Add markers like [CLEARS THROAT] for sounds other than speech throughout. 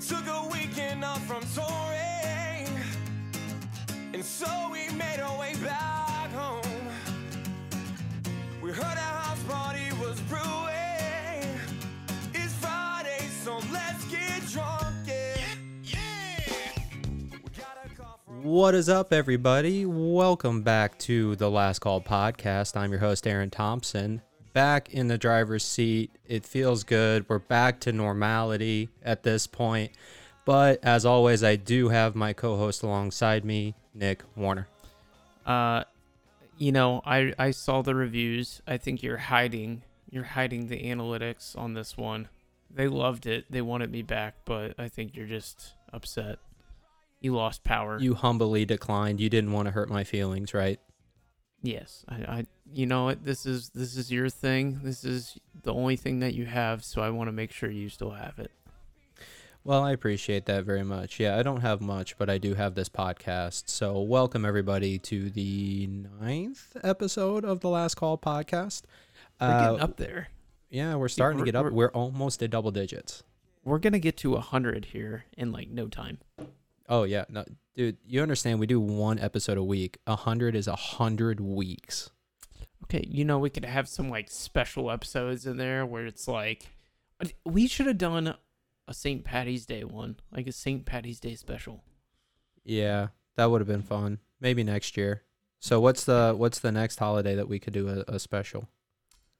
We took a weekend off from touring, and so we made our way back home. We heard house party was brewing. It's Friday, so let's get drunk, yeah. What is up, everybody? Welcome back to the Last Call podcast. I'm your host, Aaron Thompson. Back in the driver's seat. It feels good. We're back to normality at this point. But as always, I do have my co host alongside me, Nick Warner. Uh, you know, I I saw the reviews. I think you're hiding you're hiding the analytics on this one. They loved it. They wanted me back, but I think you're just upset. You lost power. You humbly declined. You didn't want to hurt my feelings, right? Yes, I, I you know what this is this is your thing. This is the only thing that you have, so I want to make sure you still have it. Well, I appreciate that very much. Yeah, I don't have much, but I do have this podcast. So, welcome everybody to the ninth episode of the Last Call podcast. We're Uh, getting up there. Yeah, we're starting to we're- get up. we're- We're almost at double digits. We're gonna get to a hundred here in like no time. Oh yeah, no, dude, you understand? We do one episode a week. A hundred is a hundred weeks. Okay, you know we could have some like special episodes in there where it's like we should have done a St. Patty's Day one, like a St. Patty's Day special. Yeah, that would have been fun. Maybe next year. So what's the what's the next holiday that we could do a, a special?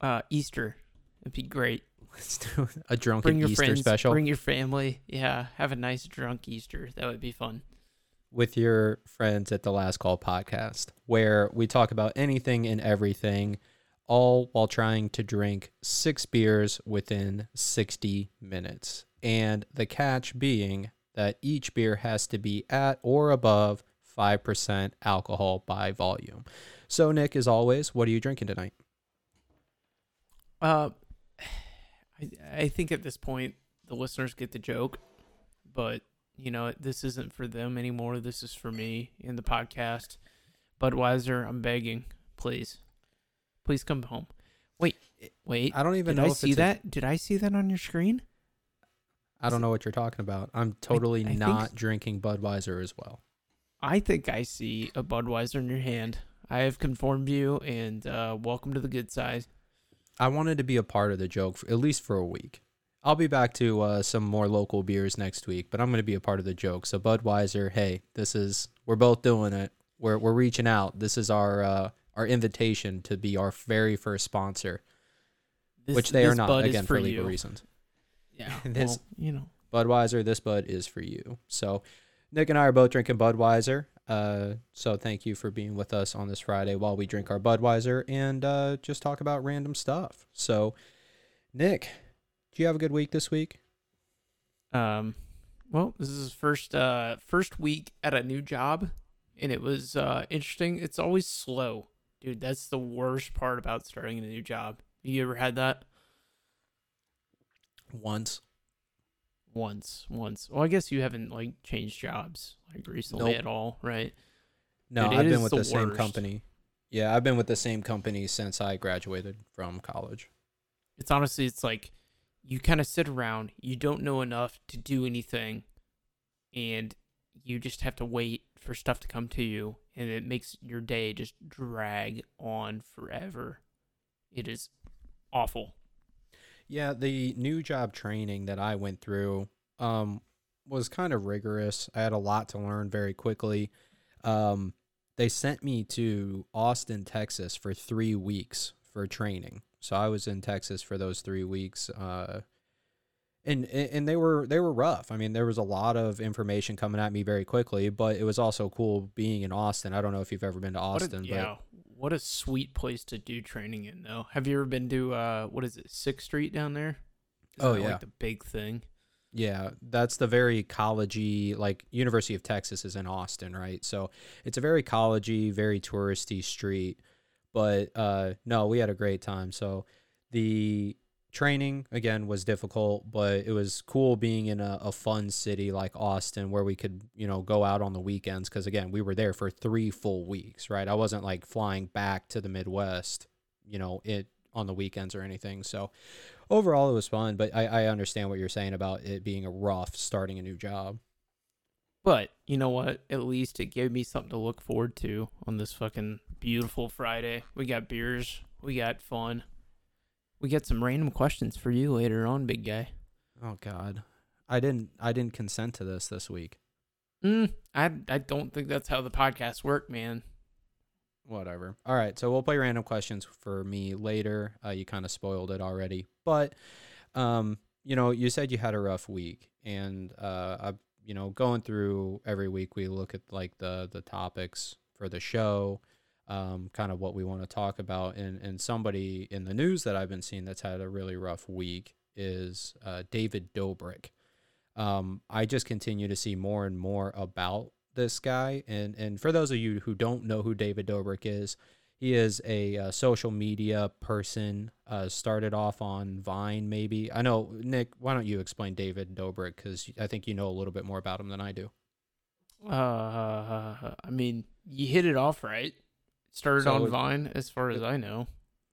Uh Easter. It'd be great. Let's do a drunken Bring your Easter friends, special bring your family. Yeah, have a nice drunk Easter. That would be fun. with your friends at the Last Call podcast, where we talk about anything and everything, all while trying to drink six beers within 60 minutes. And the catch being that each beer has to be at or above 5% alcohol by volume. So, Nick, as always, what are you drinking tonight? Uh I I think at this point the listeners get the joke, but you know, this isn't for them anymore. This is for me in the podcast. Budweiser, I'm begging, please. Please come home. Wait, wait. I don't even Did know I if see it's a- that? Did I see that on your screen? I don't know what you're talking about. I'm totally I think- not drinking Budweiser as well. I think I see a Budweiser in your hand. I have conformed you, and uh, welcome to the good side. I wanted to be a part of the joke, for, at least for a week. I'll be back to uh, some more local beers next week, but I'm going to be a part of the joke. So Budweiser, hey, this is we're both doing it. We're we're reaching out. This is our uh, our invitation to be our very first sponsor, This, which they are not again for, legal you. reasons. Yeah, [LAUGHS] This- well, you know. Budweiser, this Bud is for you. So Nick and I are both drinking Budweiser. Uh, so thank you for being with us on this Friday while we drink our Budweiser and uh, just talk about random stuff. So, Nick, do you have a good week this week? Um, well, this is his first uh first week at a new job, and it was uh interesting. It's always slow, dude. That's the worst part about starting a new job. You ever had that? Once. Once, once. Well, I guess you haven't like changed jobs like recently Nope. at all, right? No, Dude, I've been with the the, same company. Yeah, I've been with the same company since I graduated from college. It's honestly, it's like you kind of sit around, you don't know enough to do anything, and you just have to wait for stuff to come to you, and it makes your day just drag on forever. It is awful. Yeah, the new job training that I went through um, was kind of rigorous. I had a lot to learn very quickly. Um, they sent me to Austin, Texas for three weeks for training. So I was in Texas for those three weeks. Uh, and and they were they were rough. I mean, there was a lot of information coming at me very quickly, but it was also cool being in Austin. I don't know if you've ever been to What a- Austin, yeah, what a sweet place to do training in, though. Have you ever been to uh, what is it, Sixth Street down there? Isn't Oh, yeah. like the big thing. Yeah, that's the very collegey, like University of Texas is in Austin, right? So it's a very collegey, very touristy street. But uh, no, we had a great time. So the training again was difficult, but it was cool being in a, a fun city like Austin where we could, you know, go out on the weekends. Because again, we were there for three full weeks, right? I wasn't like flying back to the Midwest, you know, it on the weekends or anything. So overall, it was fun. But I, I understand what you're saying about it being a rough starting a new job. But you know what? At least it gave me something to look forward to on this fucking beautiful Friday. We got beers, we got fun, we get some random questions for you later on, big guy. Oh God, I didn't I didn't consent to this this week. Mm, I I don't think that's how the podcast work, man. Whatever. All right, so we'll play random questions for me later. Uh, you kind of spoiled it already, but um, you know, you said you had a rough week, and uh, I, you know, going through every week, we look at like the the topics for the show, um, kind of what we want to talk about, and and somebody in the news that I've been seeing that's had a really rough week is uh, David Dobrik. Um, I just continue to see more and more about this guy. And and for those of you who don't know who David Dobrik is, he is a uh, social media person. Uh, started off on Vine, maybe. I know Nick. Why don't you explain David Dobrik? Because I think you know a little bit more about him than I do. Uh, I mean, you hit it off right. Started So on it- Vine, as far as I know.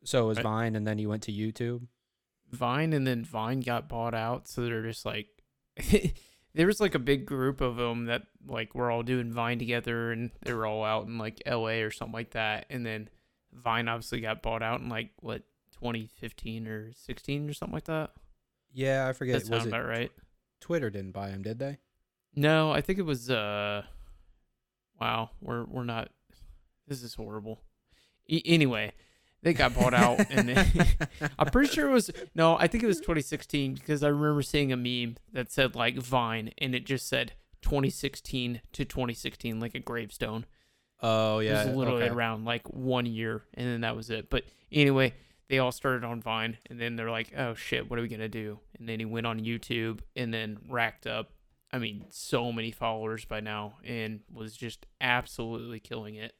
So it was Right. Vine, and then he went to YouTube. Vine and then Vine got bought out, so they're just like [LAUGHS] there was like a big group of them that like were all doing Vine together, and they were all out in like L.A. or something like that, and then Vine obviously got bought out in like what 2015 or 16 or something like that. Yeah, I forget. That sounds it about right. Twitter didn't buy them, did they? No, I think it was. uh Wow, we're we're not. This is horrible. E- anyway, they got bought out, [LAUGHS] and then, [LAUGHS] I'm pretty sure it was no. I think it was 2016 because I remember seeing a meme that said like Vine, and it just said 2016 to 2016, like a gravestone. Oh yeah, it was literally okay. around like one year, and then that was it. But anyway, they all started on Vine, and then they're like, "Oh shit, what are we gonna do?" And then he went on YouTube, and then racked up, I mean, so many followers by now, and was just absolutely killing it.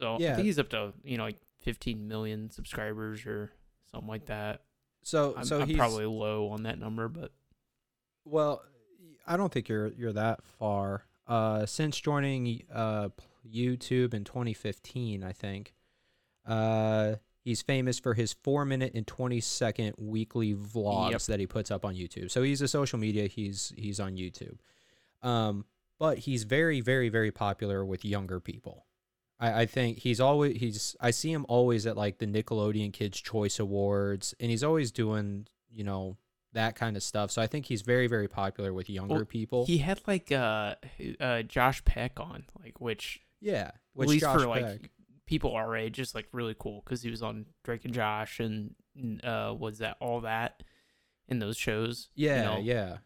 So I think he's up to you know like 15 million subscribers or something like that. So I'm, so I'm he's probably low on that number, but Well, I don't think you're you're that far. Uh, since joining uh YouTube in 2015, I think. Uh, he's famous for his four minute and 20 second weekly vlogs Yep. that he puts up on YouTube. So he's a social media. He's he's on YouTube. Um, but he's very very very popular with younger people. I, I think he's always he's I see him always at like the Nickelodeon Kids Choice Awards, and he's always doing you know that kind of stuff. So I think he's very very popular with younger Well, people. he had like uh, uh Josh Peck on, like which yeah, which at least Josh for like people our age, just like really cool because he was on Drake and Josh and uh, was that all that in those shows? you yeah know? yeah.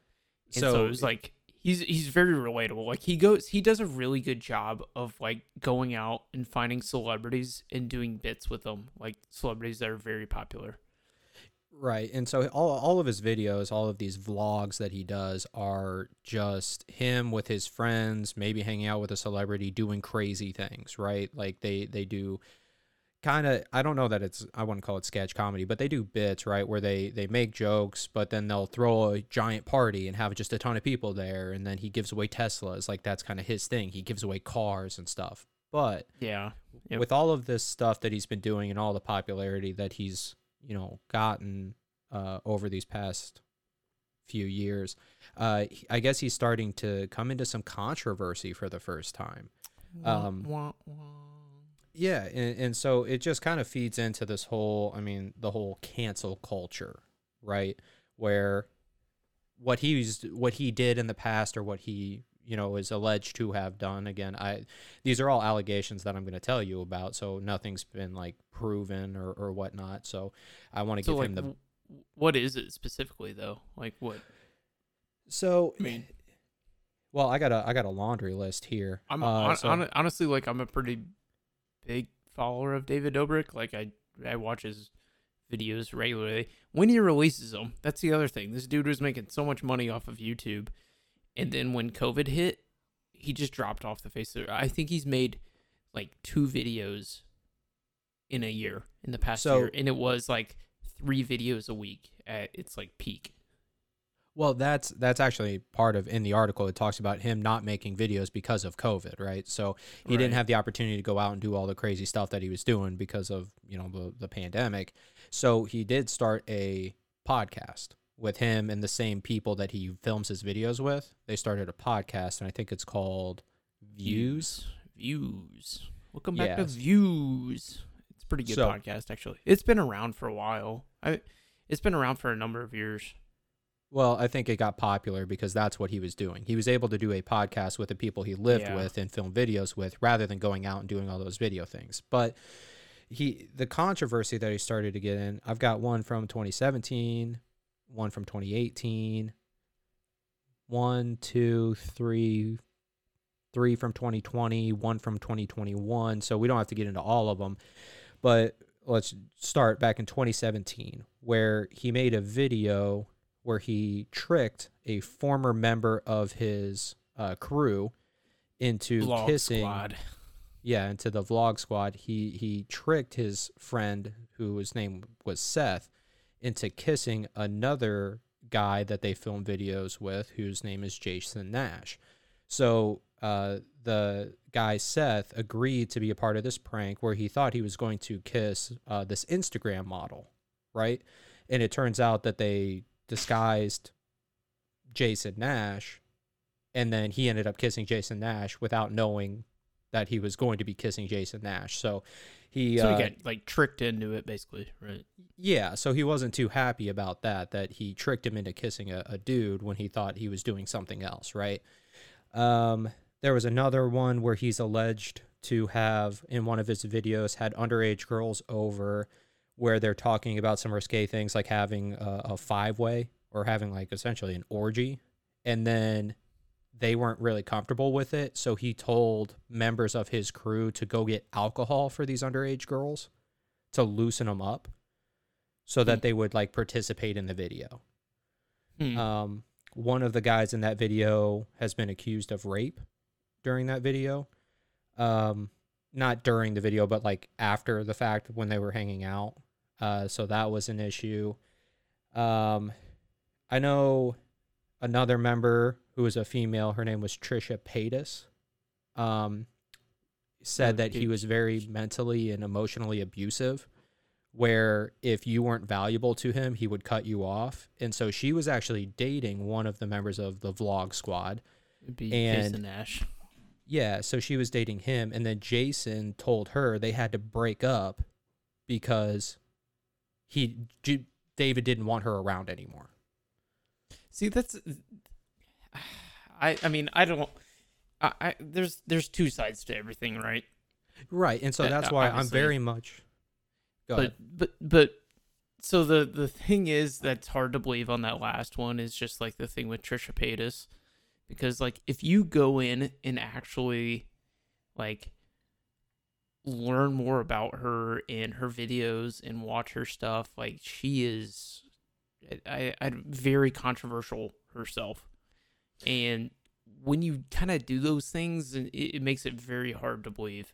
And so, it was like he's he's very relatable. Like he goes, he does a really good job of like going out and finding celebrities and doing bits with them, like celebrities that are very popular. Right. And so all, all of his videos, all of these vlogs that he does are just him with his friends, maybe hanging out with a celebrity doing crazy things, right? Like they they do kind of I don't know that it's I wouldn't call it sketch comedy, but they do bits, right, where they they make jokes, but then they'll throw a giant party and have just a ton of people there and then he gives away Teslas, like that's kind of his thing. He gives away cars and stuff. But Yeah, Yep. with all of this stuff that he's been doing and all the popularity that he's you know gotten uh, over these past few years uh, i guess he's starting to come into some controversy for the first time Um, Wah, wah, wah. Yeah and, and so it just kind of feeds into this whole i mean the whole cancel culture right where what he's what he did in the past or what he you know is alleged to have done again i these are all allegations that i'm going to tell you about so nothing's been like proven or, or whatnot so i want to So give like, him the what is it specifically though? Like what? so I mean, well i got a i got a laundry list here I'm Uh, hon- so- honestly like I'm a pretty big follower of David Dobrik. Like I I watch his videos regularly. When he releases them, that's the other thing. This dude was making so much money off of YouTube, and then when COVID hit, he just dropped off the face of. I think he's made like two videos in a year in the past So- year, and it was like three videos a week at its like peak. Well, that's that's actually part of in the article. It talks about him not making videos because of COVID, right? So he didn't have the opportunity to go out and do all the crazy stuff that he was doing because of you know the the pandemic. So he did start a podcast with him and the same people that he films his videos with. They started a podcast, and I think it's called Views. Views. Welcome back to Views. It's a pretty good So- podcast, actually. It's been around for a while. I, it's been around for a number of years. Well, I think it got popular because that's what he was doing. He was able to do a podcast with the people he lived Yeah. with and film videos with rather than going out and doing all those video things. But he the controversy that he started to get in, I've got one from 2017, one from 2018, one, two, three, three from 2020, one from 2021. So we don't have to get into all of them. But let's start back in 2017 where he made a video where he tricked a former member of his uh, crew into Vlog kissing Squad. yeah into the vlog squad. He he tricked his friend whose name was seth into kissing another guy that they filmed videos with whose name is jason nash. So uh, the guy seth agreed to be a part of this prank where he thought he was going to kiss uh, this instagram model right? And it turns out that they disguised jason nash and then he ended up kissing jason nash without knowing that he was going to be kissing Jason Nash. So he, So uh, got like tricked into it, basically, right? yeah, so he wasn't too happy about that, that he tricked him into kissing a, a dude when he thought he was doing something else, right? Um, there was another one where he's alleged to have, in one of his videos, had underage girls over where they're talking about some risque things like having a, a five way or having like essentially an orgy. And then they weren't really comfortable with it. So he told members of his crew to go get alcohol for these underage girls to loosen them up so that Hmm. they would like participate in the video. Hmm. Um, one of the guys in that video has been accused of rape during that video. Um, not during the video, but like after the fact when they were hanging out. Uh, so that was an issue. Um, I know another member who was a female. Her name was Trisha Paytas. Um, said that he was very mentally and emotionally abusive where if you weren't valuable to him, he would cut you off. And so she was actually dating one of the members of the vlog squad. It'd be and- Jason Nash. Yeah, so she was dating him and then Jason told her they had to break up because he J- David didn't want her around anymore. See, that's. [SIGHS] I I mean I don't. I, I there's there's two sides to everything, right? Right, and so that's why I'm very much Go but ahead. but but so the the thing is that's hard to believe on that last one is just like the thing with Trisha Paytas because like if you go in and actually like learn more about her and her videos and watch her stuff like she is I, I very controversial herself and when you kind of do those things it, it makes it very hard to believe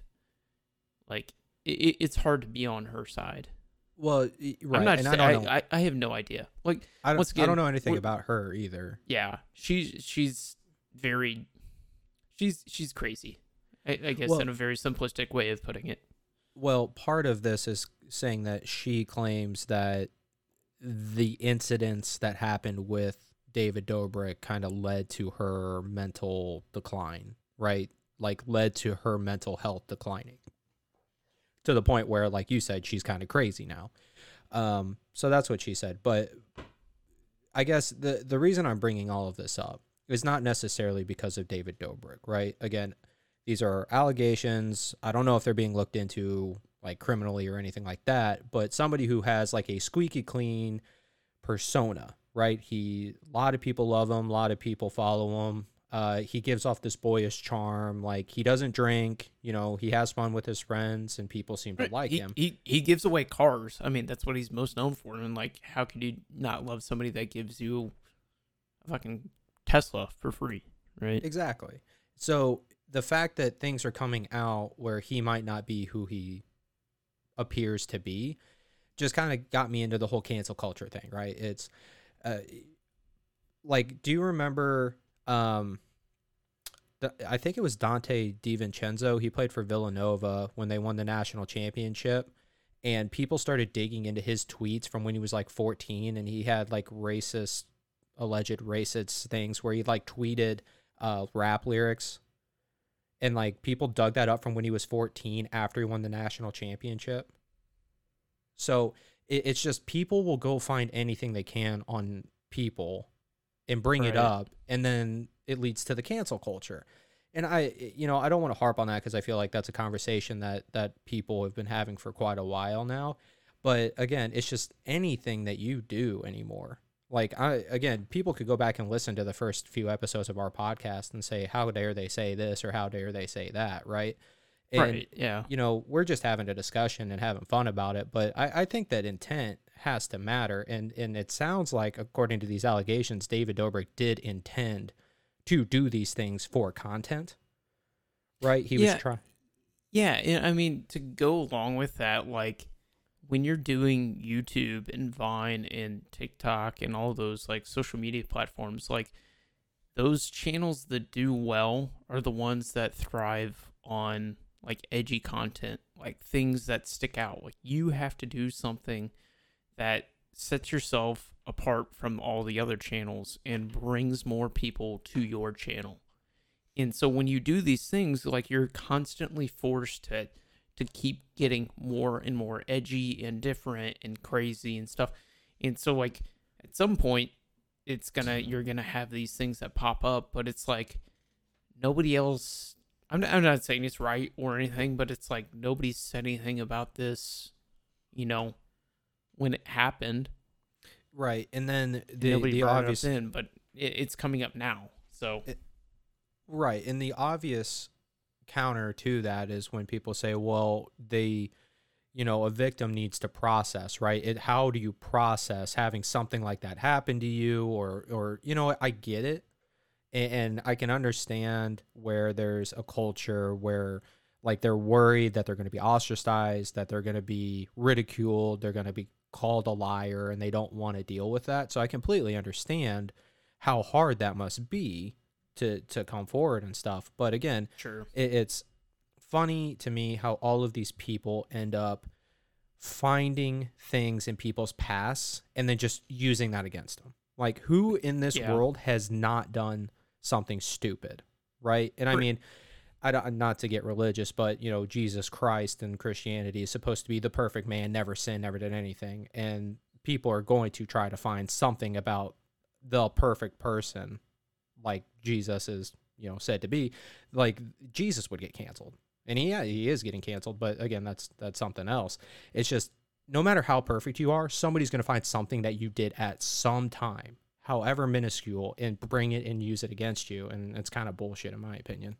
like it, it's hard to be on her side well, right, i'm not and sa- I don't know. I, I, I have no idea like I don't, once I don't know anything about her either. yeah she's she's very she's she's crazy i, I guess Well- in a very simplistic way of putting it Well, part of this is saying that she claims that the incidents that happened with David Dobrik kind of led to her mental decline, right? Like led to her mental health declining to the point where, like you said, she's kind of crazy now. Um, so that's what she said. But I guess the the reason I'm bringing all of this up is not necessarily because of David Dobrik, right? Again, these are allegations. I don't know if they're being looked into like criminally or anything like that, but somebody who has like a squeaky clean persona, right? He a lot of people love him, a lot of people follow him. Uh, he gives off this boyish charm. Like he doesn't drink, you know, he has fun with his friends, and people seem to like he, him. he he gives away cars i mean that's what he's most known for and like how could you not love somebody that gives you a fucking tesla for free right Exactly. So the fact that things are coming out where he might not be who he appears to be just kind of got me into the whole cancel culture thing, right? It's uh, like do you remember um the, I think it was Dante DiVincenzo. He played for Villanova when they won the national championship. And people started digging into his tweets from when he was like 14 and he had like racist, alleged racist things where he like tweeted uh, rap lyrics. And like people dug that up from when he was 14 after he won the national championship. So it, it's just people will go find anything they can on people and bring it up. And then it leads to the cancel culture. And I, you know, I don't want to harp on that because I feel like that's a conversation that that people have been having for quite a while now. But again, it's just anything that you do anymore. Like I, again, people could go back and listen to the first few episodes of our podcast and say, "How dare they say this?" or "How dare they say that?" Right? And, right. Yeah. you know, we're just having a discussion and having fun about it. But I, I think that intent has to matter. And and it sounds like, according to these allegations, David Dobrik did intend to do these things for content. Right? He Yeah. was trying. Yeah, I mean to go along with that, like when you're doing YouTube and Vine and TikTok and all those like social media platforms, like those channels that do well are the ones that thrive on like edgy content, like things that stick out. Like you have to do something that sets yourself apart from all the other channels and brings more people to your channel. And so when you do these things, like you're constantly forced to to keep getting more and more edgy and different and crazy and stuff. And so like at some point it's gonna you're gonna have these things that pop up, but it's like nobody else I'm not, I'm not saying it's right or anything, but it's like nobody said anything about this, you know, when it happened. Right. And then the, nobody the brought obvious. it up then, but it, it's coming up now. So Right. And the obvious counter to that is when people say, well, they, you know, a victim needs to process, right? It, how do you process having something like that happen to you? Or, or, you know, I get it. And, and I can understand where there's a culture where, like, they're worried that they're going to be ostracized, that they're going to be ridiculed, they're going to be called a liar, and they don't want to deal with that. So I completely understand how hard that must be to to come forward and stuff. But again, sure. it, it's funny to me how all of these people end up finding things in people's pasts and then just using that against them. Like who in this Yeah. world has not done something stupid, right? And I mean, I don't not to get religious, but you know, Jesus Christ and Christianity is supposed to be the perfect man, never sinned, never did anything, and people are going to try to find something about the perfect person like Jesus is, you know, said to be, like Jesus would get canceled. And he yeah, he is getting canceled, but again, that's that's something else. It's just no matter how perfect you are, somebody's going to find something that you did at some time, however minuscule, and bring it and use it against you, and it's kind of bullshit in my opinion.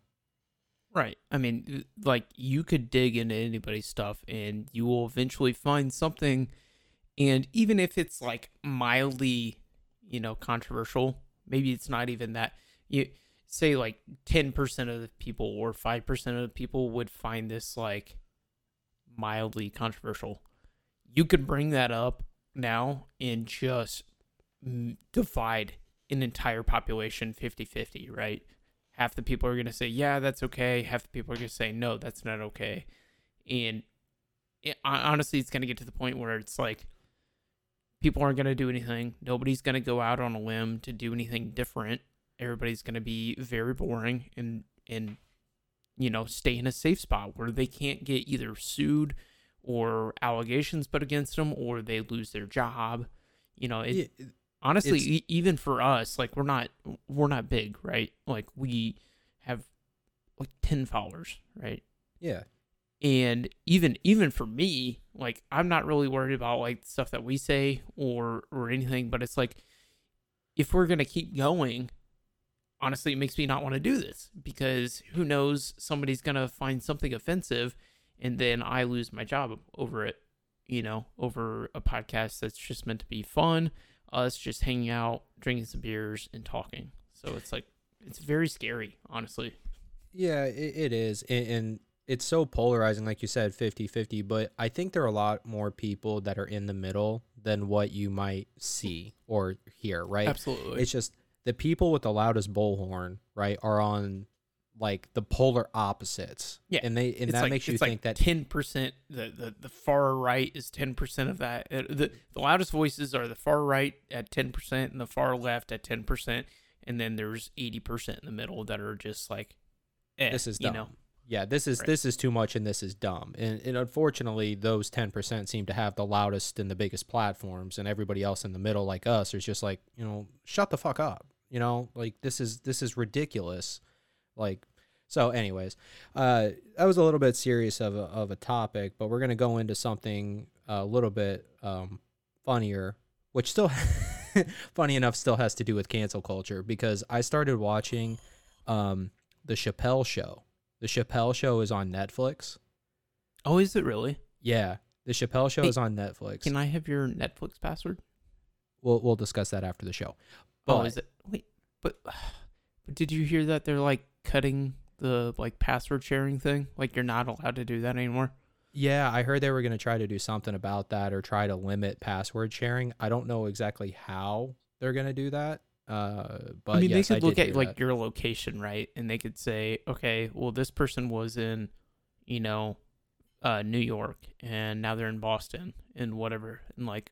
Right. I mean, like you could dig into anybody's stuff and you will eventually find something. And even if it's like mildly, you know, controversial, maybe it's not even that. You say like 10% of the people or 5% of the people would find this like mildly controversial. You could bring that up now and just divide an entire population 50 50, right? half the people are going to say yeah that's okay half the people are going to say no that's not okay and eh, it, honestly it's going to get to the point where it's like people aren't going to do anything. Nobody's going to go out on a limb to do anything different. Everybody's going to be very boring and and you know stay in a safe spot where they can't get either sued or allegations put against them or they lose their job. You know it, Yeah, honestly e- even for us like we're not we're not big right? Like we have like 10 followers right? Yeah, and even even for me like i'm not really worried about like stuff that we say or or anything but it's like if we're gonna keep going honestly it makes me not want to do this because who knows somebody's gonna find something offensive and then i lose my job over it you know over a podcast that's just meant to be fun us just hanging out drinking some beers and talking so it's like it's very scary honestly Yeah, it, it is. And, and it's so polarizing, like you said, 50 50. But I think there are a lot more people that are in the middle than what you might see or hear, right? absolutely It's just the people with the loudest bullhorn, right, are on like the polar opposites. Yeah, and they and it's that like, makes you think like that ten percent. The, the the far right is ten percent of that. Uh, The the loudest voices are the far right at ten percent and the far left at ten percent, and then there's eighty percent in the middle that are just like, eh, this is you know. Yeah, this is Right. this is too much and this is dumb. And, and unfortunately, those ten percent seem to have the loudest and the biggest platforms, and everybody else in the middle, like us, is just like, you know, shut the fuck up. You know, like this is this is ridiculous. Like, so, anyways, uh, that was a little bit serious of a, of a topic, but we're gonna go into something a little bit um, funnier, which still, [LAUGHS] funny enough, still has to do with cancel culture because I started watching um, the Chappelle Show. The Chappelle Show is on Netflix. Oh, is it really? Yeah, the Chappelle Show Hey, is on Netflix. Can I have your Netflix password? we'll we'll discuss that after the show. oh, But- is it? Wait, but, [SIGHS] but did you hear that they're like cutting the like password sharing thing? Like you're not allowed to do that anymore. Yeah, I heard they were going to try to do something about that or try to limit password sharing. I don't know exactly how they're going to do that. Uh, but I mean, yes, they could I look at like that. your location, right? And they could say, okay, well, this person was in, you know, uh, New York, and now they're in Boston, and whatever. And like,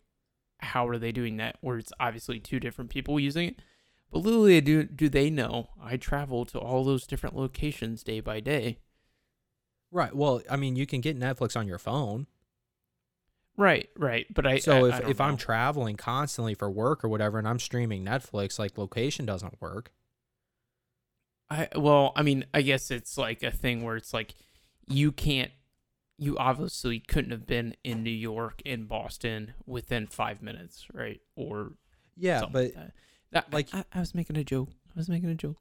how are they doing that? Where it's obviously two different people using it. But literally, do do they know I travel to all those different locations day by day. right. Well, I mean, you can get Netflix on your phone. Right, right. But I so I- if I if I'm traveling constantly for work or whatever, and I'm streaming Netflix, like location doesn't work. I well, I mean, I guess it's like a thing where it's like you can't you obviously couldn't have been in New York and Boston within five minutes, right? Or Yeah, but like that. Like- I, I was making a joke. I was making a joke.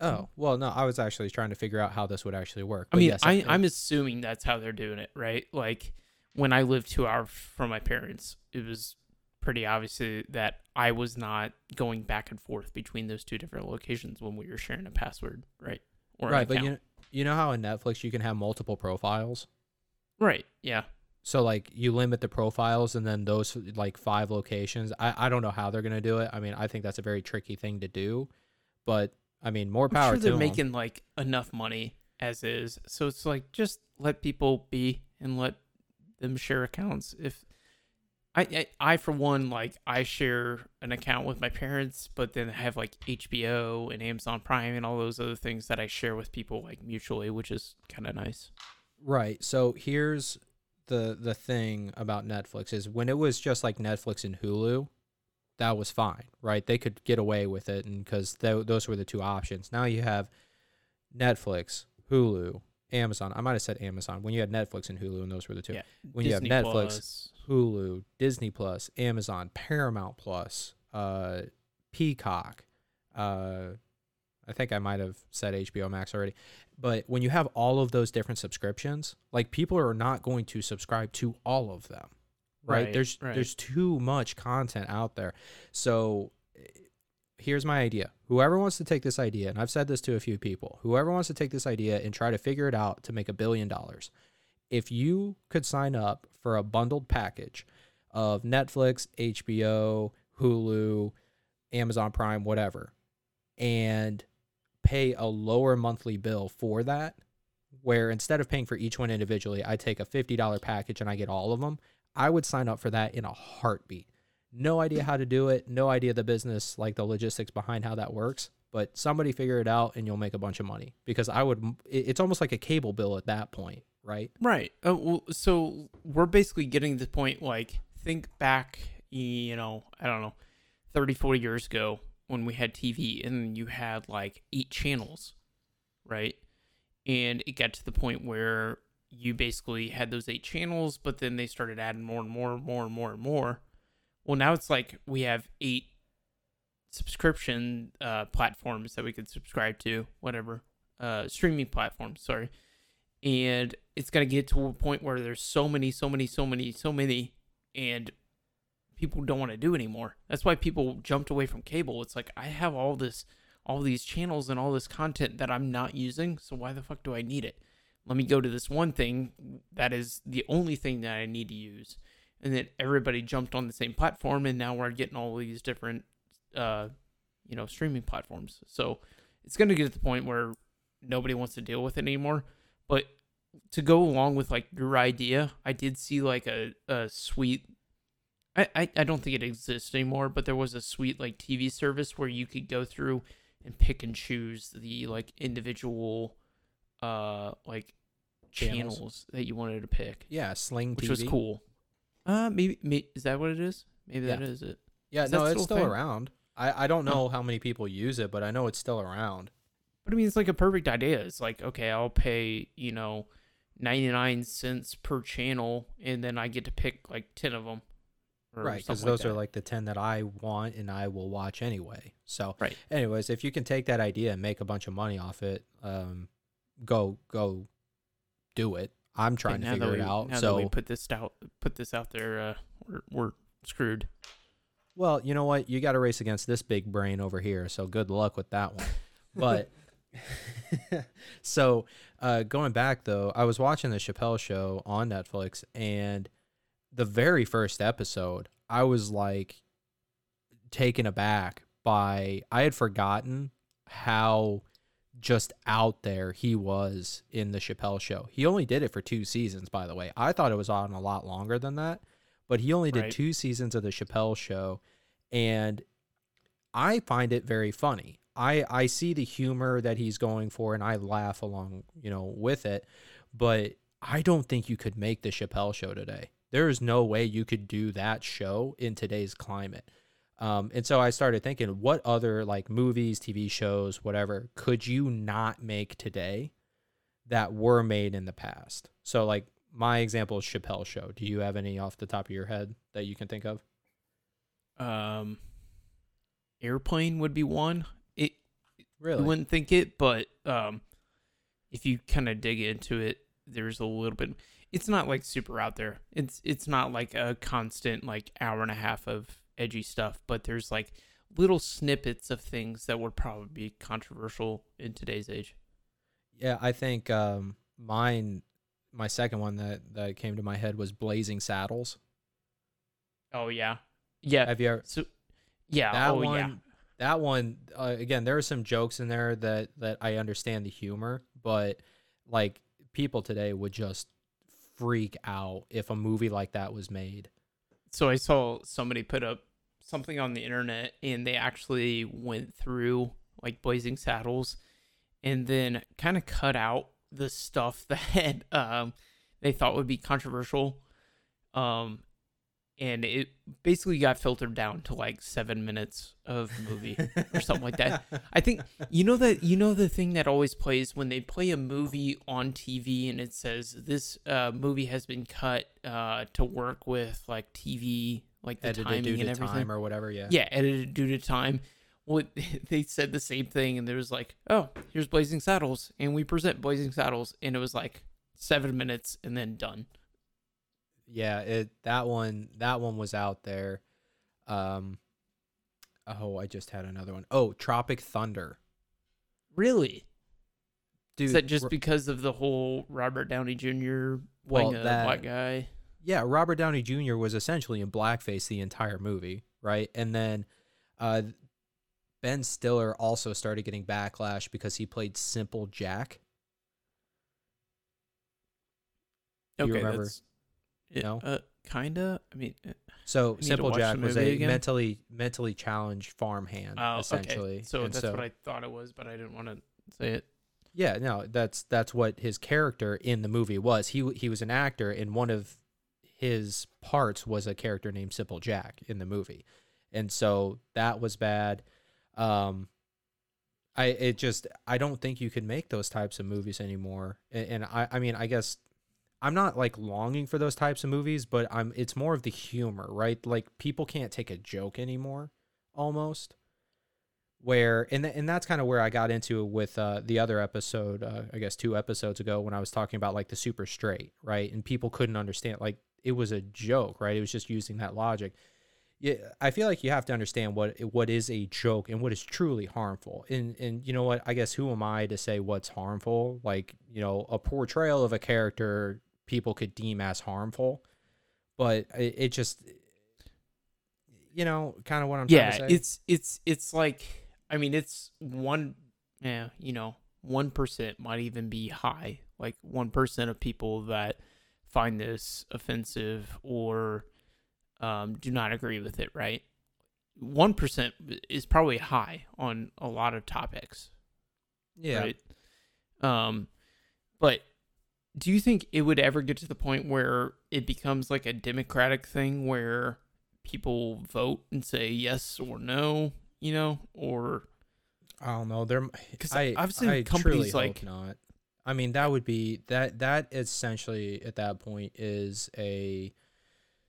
oh well, no, I was actually trying to figure out how this would actually work. I mean, yes, I, I'm assuming that's how they're doing it, right? Like when I lived two hours from my parents, it was pretty obvious that I was not going back and forth between those two different locations when we were sharing a password, right? Or right, but you know, you know how in Netflix you can have multiple profiles. right, yeah. So like you limit the profiles and then those like five locations. I, I don't know how they're gonna do it. I mean, I think that's a very tricky thing to do, but I mean, more I'm power sure to they're 'em. making like enough money as is, so it's like just let people be and let them share accounts. If I, I, I for one, like I share an account with my parents, but then I have like HBO and Amazon Prime and all those other things that I share with people like mutually, which is kind of nice. Right. So here's the the thing about Netflix is when it was just like Netflix and Hulu, that was fine, right? They could get away with it, and because th- those were the two options. Now you have Netflix, Hulu, Amazon. I might have said Amazon when you had Netflix and Hulu, and those were the two. Yeah. When you have Netflix, Plus. Hulu, Disney Plus, Amazon, Paramount Plus, uh, Peacock. Uh, I think I might have said HBO Max already. But when you have all of those different subscriptions, like people are not going to subscribe to all of them. Right? Right, there's right. there's too much content out there. So here's my idea. Whoever wants to take this idea, and I've said this to a few people, whoever wants to take this idea and try to figure it out to make a billion dollars, if you could sign up for a bundled package of Netflix, HBO, Hulu, Amazon Prime, whatever, and pay a lower monthly bill for that, where instead of paying for each one individually, I take a $50 package and I get all of them, I would sign up for that in a heartbeat. No idea how to do it, no idea the business, like the logistics behind how that works, but somebody figure it out and you'll make a bunch of money because I would, it's almost like a cable bill at that point, right? Right. Uh, well, so we're basically getting to the point like think back, you know, I don't know, 30, 40 years ago when we had TV and you had like eight channels, right? And it got to the point where you basically had those eight channels, but then they started adding more and more and more and more and more. Well, now it's like we have eight subscription uh, platforms that we could subscribe to, whatever, uh, streaming platforms, sorry and it's gonna get to a point where there's so many, so many, so many, so many, and people don't want to do anymore. That's why people jumped away from cable. It's like I have all this, all these channels and all this content that I'm not using, so why the fuck do I need it? Let me go to this one thing that is the only thing that I need to use, and then everybody jumped on the same platform, and now we're getting all these different uh, you know, streaming platforms. So it's going to get to the point where nobody wants to deal with it anymore. But to go along with like your idea, I did see like a, a sweet I, I, I don't think it exists anymore, but there was a sweet like TV service where you could go through and pick and choose the like individual uh like Channels. channels, that you wanted to pick, Yeah, Sling TV. which was cool. Uh maybe, may is that what it is? Maybe that Yeah. is it. Yeah, Is no, it's still a still thing? around. I I don't know how many people use it, but I know it's still around. But I mean, it's like a perfect idea. It's like, okay, I'll pay, you know, 99 cents per channel, and then I get to pick like 10 of them. Right, because those are like the 10 that I want and I will watch anyway. So, Right. anyways, if you can take that idea and make a bunch of money off it, um, go, go do it. I'm trying to figure that it out. So, we put this out, put this out there, uh, we're, we're screwed. well, you know what? You got to race against this big brain over here. So, good luck with that one. [LAUGHS] But, [LAUGHS] so, uh, going back though, I was watching the Chappelle show on Netflix and the very first episode, I was like taken aback by I had forgotten how just out there he was in the Chappelle show. He only did it for two seasons, by the way. I thought it was on a lot longer than that, but he only did Right. two seasons of the Chappelle show, and I find it very funny. I I see the humor that he's going for, and I laugh along, you know, with it. But I don't think you could make the Chappelle show today. There is no way you could do that show in today's climate. Um, and so I started thinking, what other like movies, TV shows, whatever, could you not make today that were made in the past? So like my example is Chappelle Show. Do you have any off the top of your head that you can think of? Um, airplane would be one. It Really? you wouldn't think it, but um, if you kind of dig into it, there's a little bit. It's not like super out there. It's it's not like a constant like hour and a half of edgy stuff, but there's like little snippets of things that would probably be controversial in today's age. Yeah, I think um, mine, my second one that that came to my head was Blazing Saddles. Oh yeah, yeah. Have you ever? So yeah, that oh one, yeah. that one uh, again. There are some jokes in there that that I understand the humor, but like people today would just freak out if a movie like that was made. so I saw somebody put up something on the internet and they actually went through like Blazing Saddles and then kind of cut out the stuff [LAUGHS] that um they thought would be controversial um and it basically got filtered down to like 7 minutes of movie or [LAUGHS] something like that. I think you know that you know the thing that always plays when they play a movie on TV and it says this uh, movie has been cut uh, to work with like TV like the edited timing due and everything. time or whatever. Yeah. yeah, edited due to time. Well, [LAUGHS] they said the same thing and there was like, oh, here's Blazing Saddles and we present Blazing Saddles and it was like seven minutes and then done. yeah it that one that one was out there um oh i just had another one. Oh, tropic thunder Really? dude Is that just because of the whole Robert Downey Jr. Well, that- black guy? Yeah robert downey jr was essentially in blackface the entire movie right and then uh ben stiller also started getting backlash because he played simple jack Do you Okay, remember? it, No? uh, kinda. I mean, uh, so to simple jack was a again. mentally mentally challenged farmhand oh, essentially okay. So And that's what I thought it was, but I didn't want to say it. Yeah, no, that's that's what his character in the movie was. He he was an actor, and one of his parts was a character named Simple Jack in the movie, and so that was bad. Um, I it just I don't think you can make those types of movies anymore, and, and I I mean I guess I'm not like longing for those types of movies, but I'm it's more of the humor, right? Like people can't take a joke anymore, almost where and th- and that's kind of where I got into it with uh, the other episode, uh, I guess two episodes ago when I was talking about like the super straight, right? And people couldn't understand like it was a joke, right? It was just using that logic. Yeah, I feel like you have to understand what what is a joke and what is truly harmful. And and you know what? I guess who am I to say what's harmful? Like you know, a portrayal of a character people could deem as harmful, but it, it just you know kind of what I'm trying yeah, to say. it's it's it's like I mean, it's one, yeah, you know, 1% might even be high. Like 1% of people that find this offensive or um, do not agree with it, right? 1% is probably high on a lot of topics. Yeah. Right. Um, but do you think it would ever get to the point where it becomes like a democratic thing where people vote and say yes or no, you know, or I don't know. There, 'Cause I, I've seen I companies like- not. I mean, that would be that. That essentially at that point is a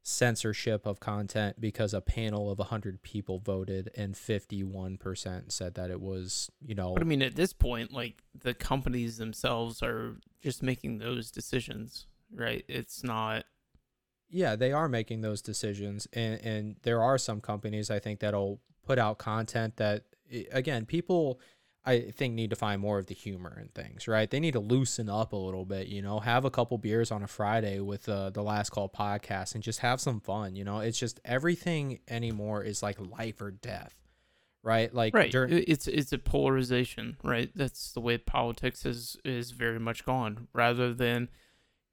censorship of content because a panel of hundred people voted and fifty-one percent said that it was, you know, But I mean, at this point, like the companies themselves are just making those decisions, right? It's not. yeah, they are making those decisions, and and there are some companies I think that'll put out content that again people I think need to find more of the humor in things, right? They need to loosen up a little bit, you know, have a couple beers on a Friday with uh, the Last Call podcast and just have some fun, you know. It's just everything anymore is like life or death, right? Like Right. during It's it's a polarization, right? That's the way politics is is very much gone. Rather than,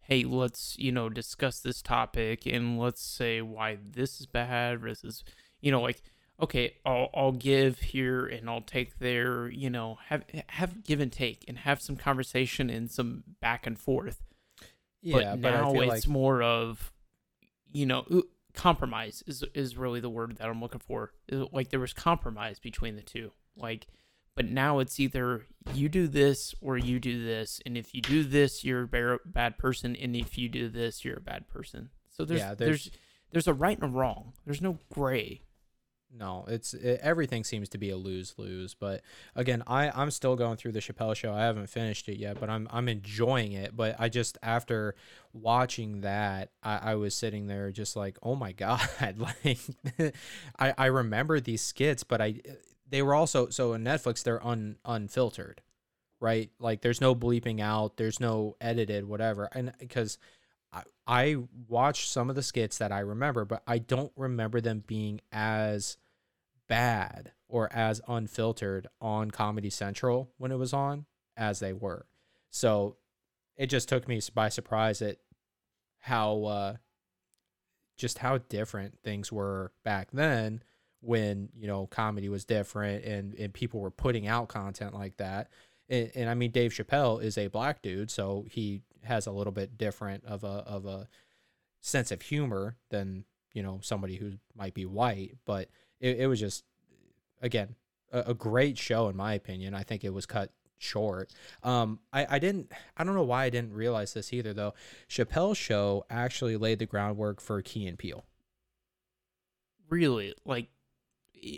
hey, let's you know discuss this topic and let's say why this is bad versus, you know, like okay, I'll I'll give here and I'll take there. You know, have have give and take and have some conversation and some back and forth. yeah, but but, now I feel it's like more of you know compromise is is really the word that i'm looking for like there was compromise between the two like but now it's either you do this or you do this and if you do this you're a bad person and if you do this you're a bad person so there's Yeah, there's, there's- there's a right and a wrong there's no gray No, it's it, everything seems to be a lose lose. But again, I I'm still going through the Chappelle show. I haven't finished it yet, but I'm I'm enjoying it. But I just after watching that, I, I was sitting there just like, oh my god, [LAUGHS] like I I remember these skits, but I they were also so on Netflix they're un unfiltered, right? Like there's no bleeping out, there's no edited whatever, and because. I, I watched some of the skits that I remember, but I don't remember them being as bad or as unfiltered on Comedy Central when it was on as they were. So it just took me by surprise at how uh just how different things were back then when, you know, comedy was different and and people were putting out content like that. And, and I mean Dave Chappelle is a black dude, so he has a little bit different of a of a sense of humor than, you know, somebody who might be white, but it, it was just again a, a great show in my opinion. I think it was cut short. Um, I I didn't I don't know why I didn't realize this either though. Chappelle's show actually laid the groundwork for Key and Peele. really like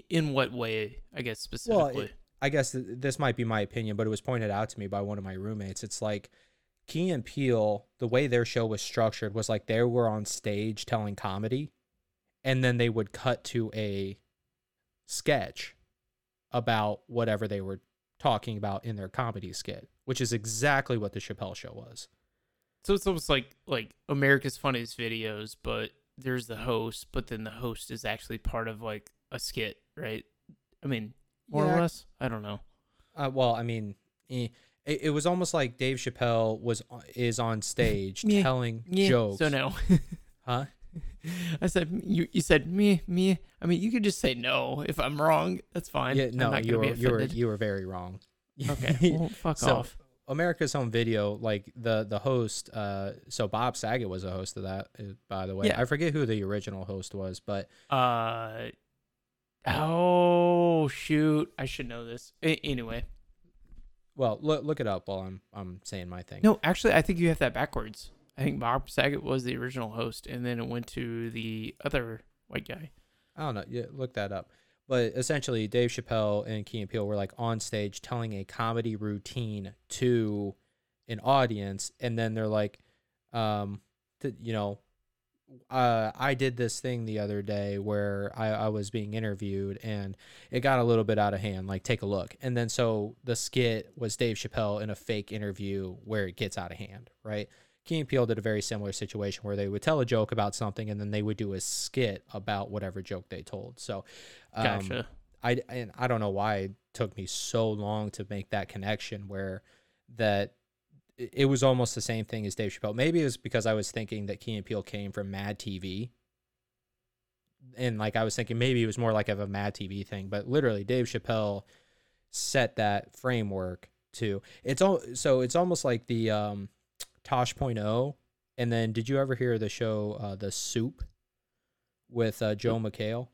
in what way i guess Well, specifically it- I guess th- this might be my opinion, but it was pointed out to me by one of my roommates. It's like Key and Peele, the way their show was structured was like they were on stage telling comedy, and then they would cut to a sketch about whatever they were talking about in their comedy skit, which is exactly what the Chappelle show was. So it's almost like like America's Funniest Videos, but there's the host, but then the host is actually part of like a skit, right? I mean, more Yeah. or less. I don't know. Uh, well, I mean, eh, it, it was almost like Dave Chappelle was is on stage Yeah. telling Yeah, jokes. So no. [LAUGHS] huh? I said you. You said me, me. I mean, you could just say no if I'm wrong. That's fine. Yeah, no, you were you were you were very wrong. Okay, [LAUGHS] well, fuck So, off. America's Home Video, like the the host, uh, so Bob Saget was a host of that, uh, by the way. Yeah. I forget who the original host was, but Uh, oh shoot, I should know this. A- anyway, well, look look it up while I'm I'm saying my thing. no, actually, I think you have that backwards. I think Bob Saget was the original host, and then it went to the other white guy. I don't know. Yeah, look that up. But essentially, Dave Chappelle and Key and Peele were like on stage telling a comedy routine to an audience, and then they're like, um, th- you know, uh, I did this thing the other day where I, I was being interviewed and it got a little bit out of hand. Like, take a look. And then so the skit was Dave Chappelle in a fake interview where it gets out of hand, right? Key and Peele did a very similar situation where they would tell a joke about something and then they would do a skit about whatever joke they told. So, um, Gotcha. I and I don't know why it took me so long to make that connection where that it was almost the same thing as Dave Chappelle. Maybe it was because I was thinking that Key and Peele came from Mad TV. And like I was thinking maybe it was more like of a Mad TV thing, but literally Dave Chappelle set that framework to it's all so it's almost like the um Tosh.0 and then did you ever hear the show uh The Soup with uh, Joel McHale?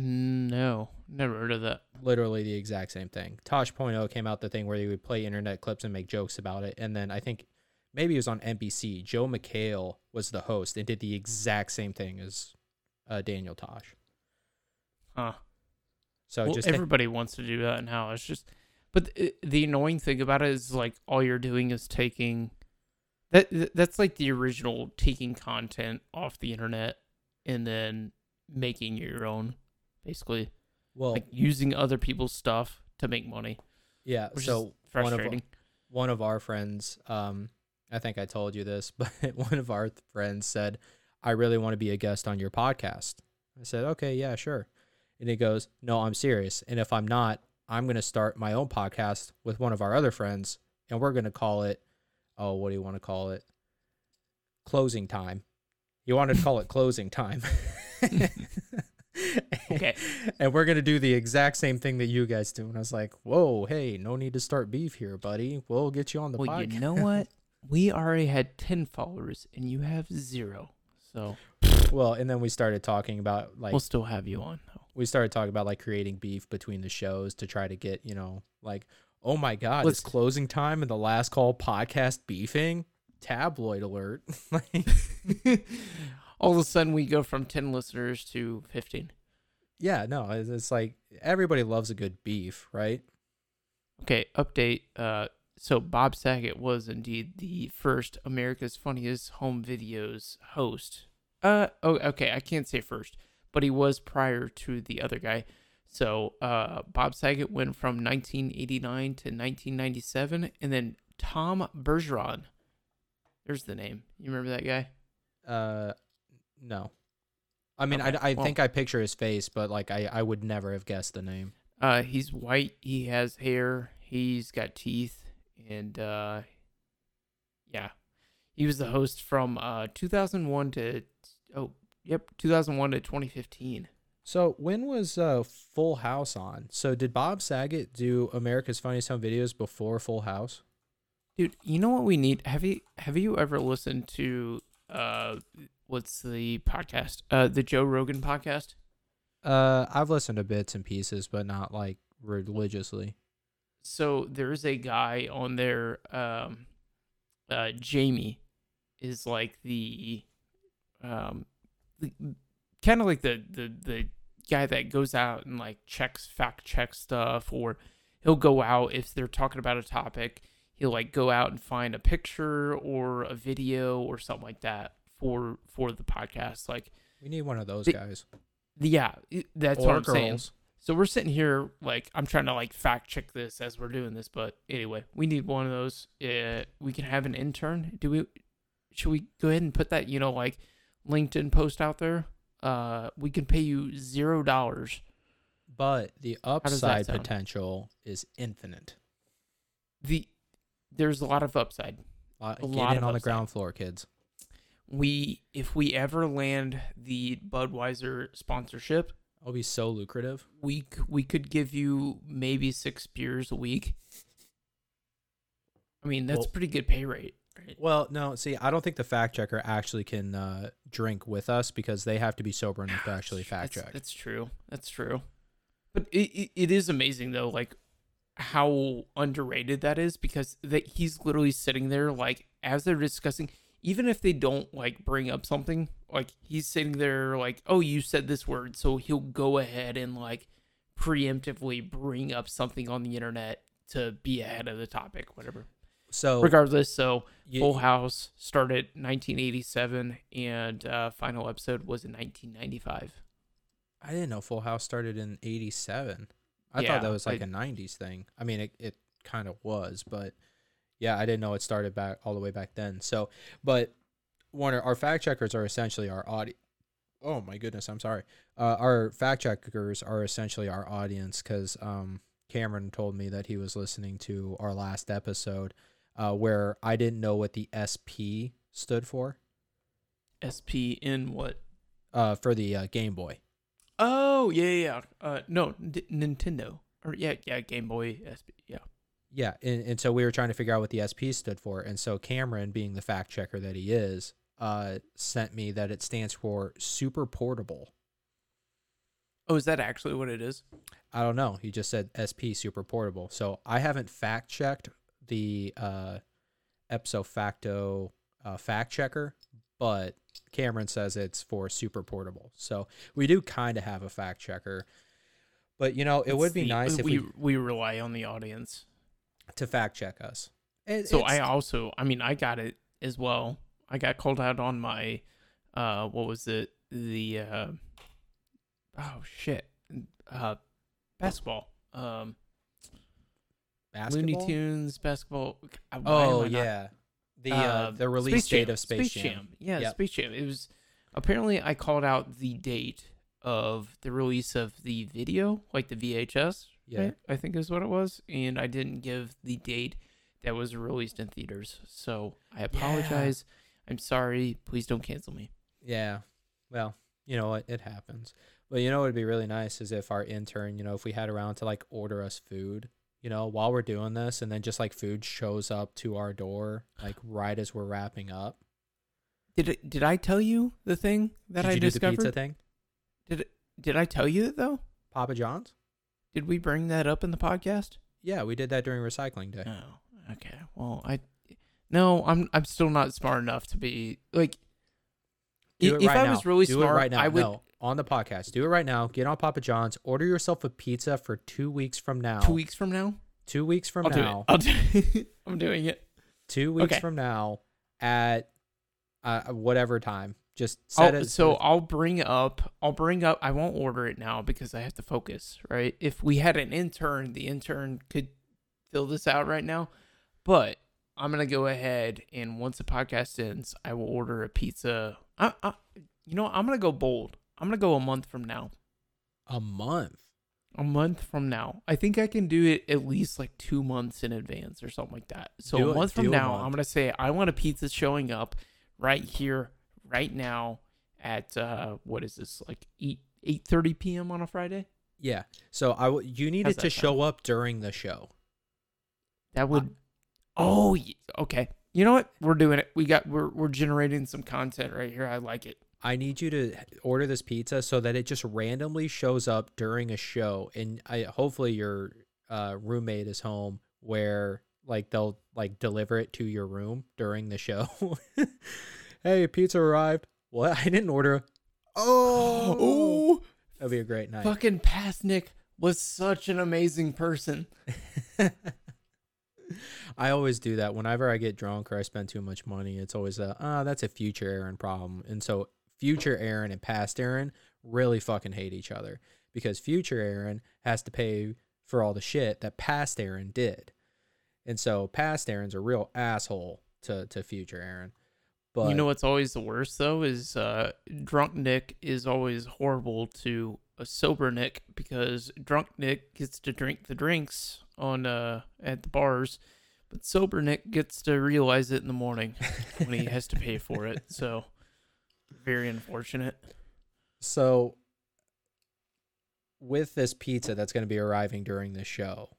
No, never heard of that. literally the exact same thing. Tosh.0 came out the thing where they would play internet clips and make jokes about it. And then I think maybe it was on NBC. Joel McHale was the host and did the exact same thing as uh, Daniel Tosh. Huh. So well, just everybody wants to do that now. It's just, but the, the annoying thing about it is like all you're doing is taking that. That's like the original taking content off the internet and then making your own, basically, well, like using other people's stuff to make money, yeah. So is one of frustrating. one of our friends, um, I think I told you this, [LAUGHS] but one of our friends said, I really want to be a guest on your podcast. I said, okay, yeah, sure. And he goes, no, I'm serious. And if I'm not, I'm going to start my own podcast with one of our other friends, and we're going to call it, oh, what do you want to call it? Closing time. You wanted to call it closing time. [LAUGHS] [LAUGHS] Okay. [LAUGHS] And we're going to do the exact same thing that you guys do. And I was like, whoa, hey, no need to start beef here, buddy. We'll get you on the well, podcast. you know what? [LAUGHS] We already had ten followers, and you have zero. So Well, and then we started talking about like we'll still have you on. Though. we started talking about like creating beef between the shows to try to get you know like oh my god Let's- it's closing time and the last call podcast beefing tabloid alert like [LAUGHS] All of a sudden, we go from ten listeners to fifteen. Yeah no it's, it's like everybody loves a good beef right Okay, update. Uh, so Bob Saget was indeed the first America's Funniest Home Videos host. Uh, oh, okay, I can't say first, but he was prior to the other guy. So, uh, Bob Saget went from 1989 to 1997, and then Tom Bergeron. There's the name. You remember that guy? uh no i mean Okay, i, I well- think i picture his face but like I, I would never have guessed the name Uh, he's white. He has hair. He's got teeth, and uh, yeah, he was the host from uh 2001 to oh yep 2001 to 2015. so when was uh full house on so did bob saget do america's funniest home videos before full house Dude, you know what we need? Have you have you ever listened to uh what's the podcast? Uh, the Joe Rogan podcast. Uh, I've listened to bits and pieces, but not like religiously. so there's a guy on there um uh jamie is like the um kind of like the the the guy that goes out and like checks fact check stuff or he'll go out if they're talking about a topic he'll like go out and find a picture or a video or something like that for for the podcast like We need one of those The- guys. yeah that's or what i'm saying girls. so we're sitting here like I'm trying to like fact check this as we're doing this, but anyway, we need one of those. Uh, we can have an intern. Do we? Should we go ahead and put that you know like LinkedIn post out there? Uh, we can pay you zero dollars. But the upside potential is infinite. The there's a lot of upside. Uh, A lot in of on the ground floor, kids. We if we ever land the Budweiser sponsorship, It'll be so lucrative. we we could give you maybe six beers a week. I mean that's Well- pretty good pay rate. Right? Well, no, see, I don't think the fact checker actually can uh, drink with us because they have to be sober enough to actually fact that's, check. That's true. That's true. But it, it, it is amazing though, like how underrated that is because that he's literally sitting there like as they're discussing, even if they don't like bring up something, like he's sitting there like, oh, you said this word, so he'll go ahead and like preemptively bring up something on the internet to be ahead of the topic, whatever. So Regardless, so you- Full House started 1987 and uh, final episode was in 1995. I didn't know Full House started in '87. I Yeah, thought that was like I- a '90s thing. I mean, it, it kind of was, but yeah, I didn't know it started back all the way back then. So, but Warner, our fact checkers are essentially our audi- oh my goodness, I'm sorry. Uh, our fact checkers are essentially our audience because um, Cameron told me that he was listening to our last episode uh, where I didn't know what the SP stood for SP in what? uh, for the uh, Game Boy. Oh yeah, yeah. yeah. Uh, no, D- Nintendo. Or yeah, yeah, Game Boy SP. Yeah. Yeah, and, and so we were trying to figure out what the SP stood for, and so Cameron, being the fact checker that he is, uh, sent me that it stands for Super Portable. Oh, is that actually what it is? I don't know. He just said SP Super Portable. So I haven't fact checked the uh, Ipso Facto uh, fact checker, but Cameron says it's for Super Portable. So we do kind of have a fact checker. But you know, it would be the- nice if we we, we rely on the audience. To fact check us. It- So I also, I mean, I got it as well. I got called out on my, uh, what was it? The, uh, oh shit, uh, basketball. Um, Looney? Tunes basketball. Why Oh I not- yeah, the uh, the release Space date Jam. of Space, Jam. Yeah, Yep. Space Jam. It was apparently I called out the date of the release of the video, like the VHS. Yeah. right? I think is what it was, and I didn't give the date that was released in theaters. So I apologize. I'm sorry. Please don't cancel me. Yeah. Well, you know what? It happens. But you know what would be really nice is if our intern, you know, if we had around to like order us food, you know, while we're doing this and then just like food shows up to our door like [SIGHS] right as we're wrapping up. Did it, did I tell you the thing that Did I you discovered? do the pizza thing? Did it, did I tell you it though? Papa John's? Did we bring that up in the podcast? Yeah, we did that during recycling day. Oh, okay. Well, I no, I'm I'm still not smart enough to be like. Do it if right I now. was really do smart, it right now. I would. No, on the podcast. Do it right now. Get on Papa John's. Order yourself a pizza for two weeks from now. Two weeks from now, Two weeks from I'll now. do it. I'll do. [LAUGHS] I'm doing it. Two weeks Okay. from now at uh, whatever time. Just I'll- it. so I'll bring up. I'll bring up. I won't order it now because I have to focus. Right. If we had an intern, the intern could fill this out right now. But I'm gonna go ahead and once the podcast ends, I will order a pizza. I, I, you know. I'm gonna go bold. I'm gonna go a month from now. a month. A month from now. I think I can do it at least like two months in advance or something like that. So Do a it- month from do a now. I'm gonna say I want a pizza showing up right here, right now at uh what is this like eight eight thirty p.m. on a Friday? Yeah. So I w- you needed to that show up during the show. That would. oh, okay. You know what? We're doing it. We got. We're we're generating some content right here. I like it. I need you to order this pizza so that it just randomly shows up during a show, and I hopefully your uh, roommate is home where like they'll like deliver it to your room during the show. [LAUGHS] hey, pizza arrived. What? [LAUGHS] I didn't order. Oh, [GASPS] Oh, that'd be a great night. fucking past Nick was such an amazing person. [LAUGHS] I always do that whenever I get drunk or I spend too much money. It's always a ah, that's a future Aaron problem. And so future Aaron and past Aaron really fucking hate each other because future Aaron has to pay for all the shit that past Aaron did. And so past Aaron's a real asshole to to future Aaron. But you know what's always the worst though is uh, drunk Nick is always horrible to a sober Nick because drunk Nick gets to drink the drinks on uh at the bars, but sober Nick gets to realize it in the morning when he has to pay for it. So very unfortunate. So, with this pizza that's going to be arriving during the show,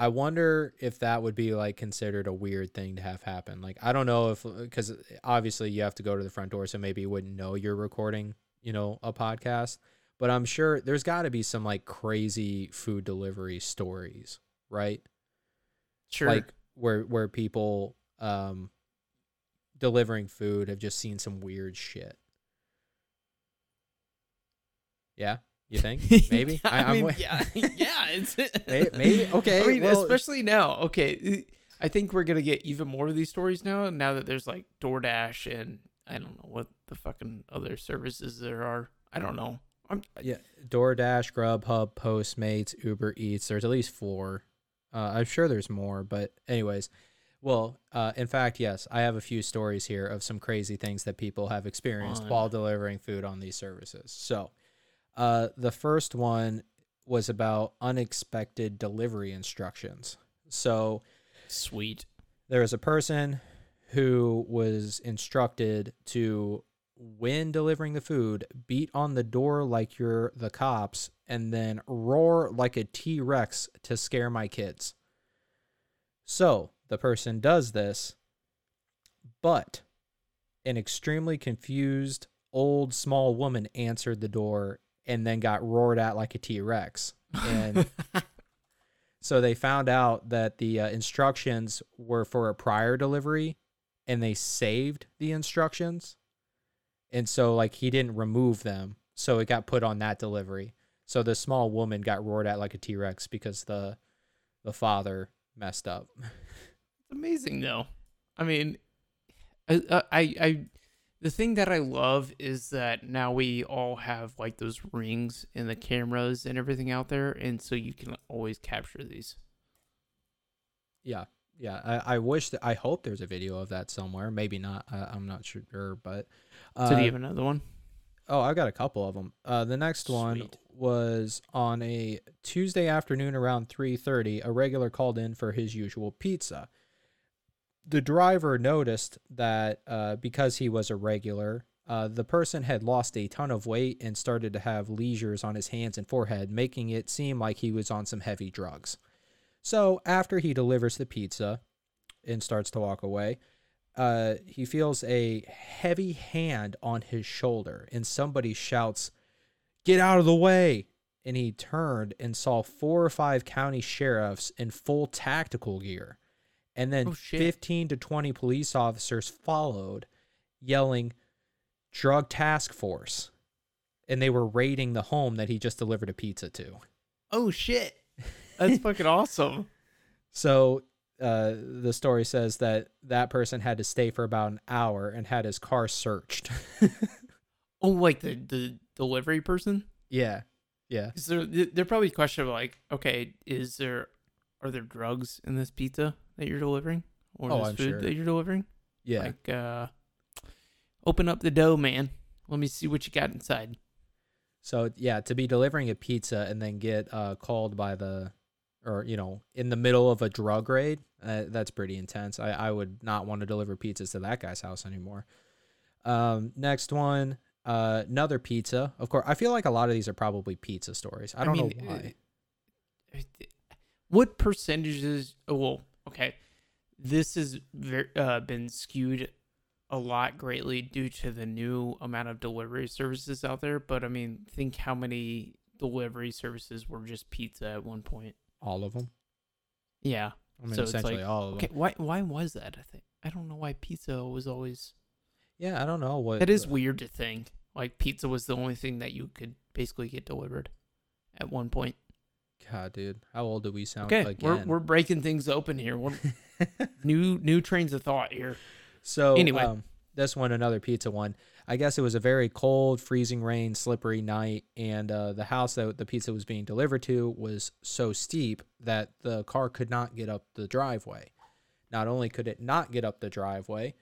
I wonder if that would be like considered a weird thing to have happen. Like, I don't know if because obviously you have to go to the front door, so maybe you wouldn't know you're recording, you know, a podcast. But I'm sure there's got to be some like crazy food delivery stories, right? Sure. Like where where people um delivering food have just seen some weird shit. Yeah, you think? [LAUGHS] Maybe. I, I'm mean, yeah, [LAUGHS] yeah. It's [LAUGHS] May- maybe. Okay. I mean, well, especially now. Okay, I think we're gonna get even more of these stories now. Now that there's like DoorDash and I don't know what the fucking other services there are. I don't know. I'm yeah, DoorDash, Grubhub, Postmates, Uber Eats. There's at least four. Uh, I'm sure there's more, but anyways, Well, uh, in fact, yes, I have a few stories here of some crazy things that people have experienced Fun. while delivering food on these services. So, uh, the first one was about unexpected delivery instructions. So, Sweet. there was a person who was instructed to when delivering the food beat on the door like you're the cops and then roar like a t-rex to scare my kids so the person does this but an extremely confused old small woman answered the door and then got roared at like a t-rex and [LAUGHS] so they found out that the uh, instructions were for a prior delivery and they saved the instructions. And so like he didn't remove them. So it got put on that delivery. So the small woman got roared at like a T-Rex because the the father messed up. [LAUGHS] It's amazing though. I mean, I, I, I, the thing that I love is that now we all have like those rings and the cameras and everything out there, and so you can always capture these. Yeah. Yeah, I, I wish that I hope there's a video of that somewhere. Maybe not. I, I'm not sure, but uh, do you have another one? Oh, I've got a couple of them. Uh, the next one was on a Tuesday afternoon around 3:30. A regular called in for his usual pizza. The driver noticed that uh, because he was a regular, uh, the person had lost a ton of weight and started to have lesions on his hands and forehead, making it seem like he was on some heavy drugs. So after he delivers the pizza and starts to walk away, uh, he feels a heavy hand on his shoulder, and somebody shouts, Get out of the way! And he turned and saw four or five county sheriffs in full tactical gear. And then Oh, 15 to 20 police officers followed, yelling, Drug Task Force. And they were raiding the home that he just delivered a pizza to. Oh shit, [LAUGHS] that's fucking awesome. So uh, the story says that that person had to stay for about an hour and had his car searched. [LAUGHS] Oh, like the the delivery person? yeah, yeah. Is there they're probably questioning like, okay, is there are there drugs in this pizza that you're delivering or Oh, this I'm food sure. that you're delivering? Yeah. Like, uh, open up the dough, man. Let me see what you got inside. So yeah, to be delivering a pizza and then get uh, called by the, or you know, in the middle of a drug raid, uh, that's pretty intense. I, I would not want to deliver pizzas to that guy's house anymore. Um, next one, uh, another pizza. Of course, I feel like a lot of these are probably pizza stories. I I don't mean, know why. uh, What percentages? Oh, well, okay. This has ver- uh, been skewed a lot greatly due to the new amount of delivery services out there. But I mean, think how many delivery services were just pizza at one point. All of them. Yeah. I mean, So it's essentially like, all of them. Okay. Why? Why was that? I think I don't know why pizza was always. Yeah, I don't know what. That is weird to think. Like pizza was the only thing that you could basically get delivered at one point. God, dude, how old do we sound Okay, we're again? we're breaking things open here. We're, [LAUGHS] new new trains of thought here. So Anyway. um, this one, another pizza one. I guess it was a very cold, freezing rain, slippery night, and uh, the house that the pizza was being delivered to was so steep that the car could not get up the driveway. Not only could it not get up the driveway,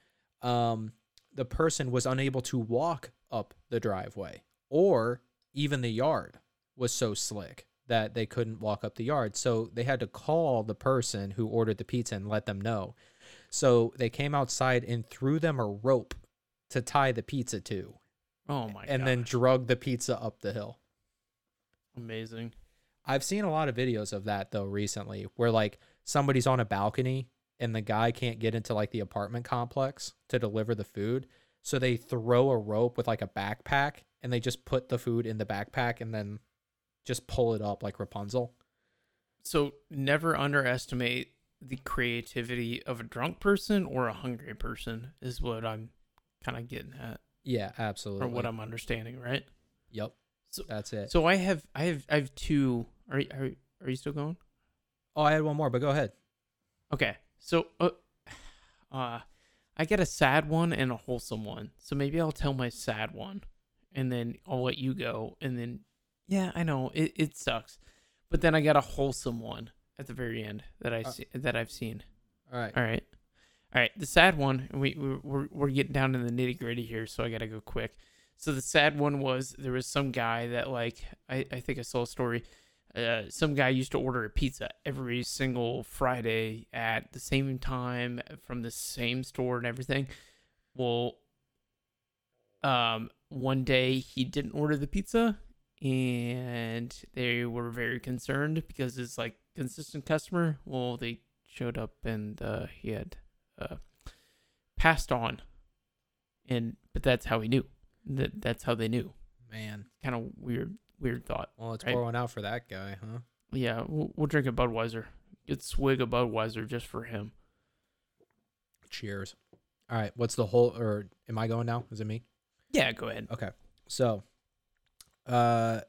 um, the person was unable to walk up the driveway, or even the yard was so slick that they couldn't walk up the yard. So they had to call the person who ordered the pizza and let them know. So they came outside and threw them a rope to tie the pizza to, Oh my God. and god! then drug the pizza up the hill. amazing. I've seen a lot of videos of that though recently, where like somebody's on a balcony and the guy can't get into like the apartment complex to deliver the food, so they throw a rope with like a backpack and they just put the food in the backpack and then just pull it up like Rapunzel. So never underestimate the creativity of a drunk person or a hungry person is what I'm kind of getting at, Yeah, absolutely. or what I'm understanding, right? Yep. So- that's it. So I have I have I have two. Are you, are are you still going? oh, I had one more, but go ahead. Okay. So uh, [SIGHS] uh I get a sad one and a wholesome one. So maybe I'll tell my sad one and then I'll let you go and then yeah, I know it it sucks. But then I got a wholesome one at the very end that I Uh, see that I've seen. All right. All right. All right, the sad one. We we- we're we're getting down to the nitty gritty here, so I gotta go quick. So the sad one was there was some guy that like I I think I saw a story. Uh, some guy used to order a pizza every single Friday at the same time from the same store and everything. Well, um, one day he didn't order the pizza, and they were very concerned because it's like consistent customer. Well, they showed up and uh, he had uh, passed on, and but that's how he knew. That that's how they knew. Man. Kind of weird, weird thought. Well, let's Right. pour one out for that guy, huh? Yeah, we'll, we'll drink a Budweiser. Get swig of Budweiser just for him. Cheers. All right. What's the whole, or am I going now? Is it me? Yeah, go ahead. Okay. So, uh,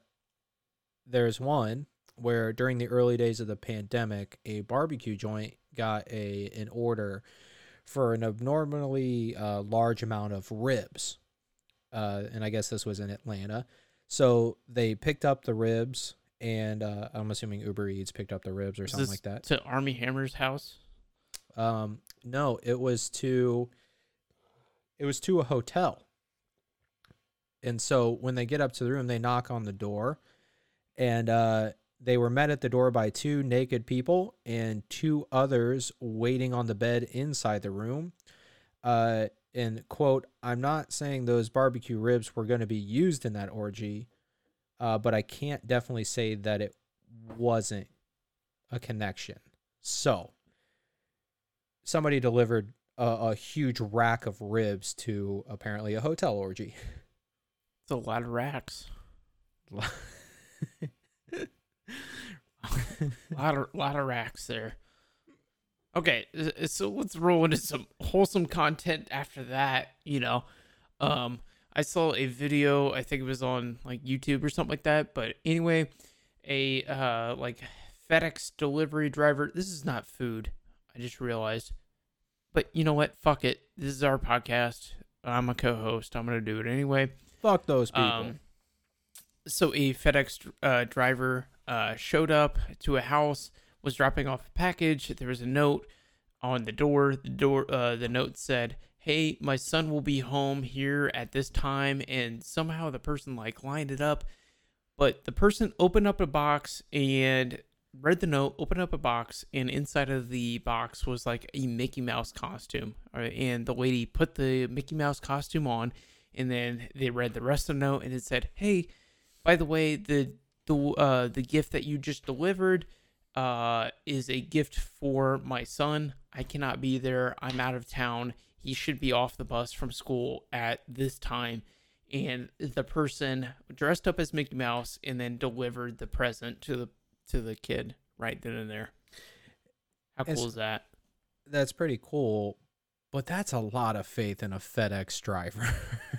there's one where during the early days of the pandemic, a barbecue joint got a an order for an abnormally uh, large amount of ribs, uh, and I guess this was in Atlanta. So they picked up the ribs, and uh, I'm assuming Uber Eats picked up the ribs or Is something like that. To Armie Hammer's house. Um, no, it was to it was to a hotel. And so when they get up to the room, they knock on the door, and uh, they were met at the door by two naked people and two others waiting on the bed inside the room. Uh, and quote, I'm not saying those barbecue ribs were going to be used in that orgy, uh, but I can't definitely say that it wasn't a connection. So somebody delivered a, a huge rack of ribs to apparently a hotel orgy. [LAUGHS] It's a lot of racks. [LAUGHS] lot of lot of racks there. Okay, uh, so let's roll into some wholesome content after that. You know, um, I saw a video. I think it was on like YouTube or something like that. But anyway, a uh like FedEx delivery driver. This is not food. I just realized. But you know what? Fuck it. This is our podcast. I'm a co-host. I'm gonna do it anyway. Fuck those people. Um, so a FedEx uh, driver uh, showed up to a house, was dropping off a package. There was a note on the door. The door, uh, the note said, "Hey, my son will be home here at this time." And somehow the person like lined it up, but the person opened up a box and read the note, opened up a box, and inside of the box was like a Mickey Mouse costume. Right, And the lady put the Mickey Mouse costume on, and then they read the rest of the note, and it said, "Hey, by the way, the the uh, the gift that you just delivered uh, is a gift for my son. I cannot be there. I'm out of town. He should be off the bus from school at this time." And the person dressed up as Mickey Mouse and then delivered the present to the to the kid right then and there. How It's- cool is that? That's pretty cool, but that's a lot of faith in a FedEx driver. [LAUGHS]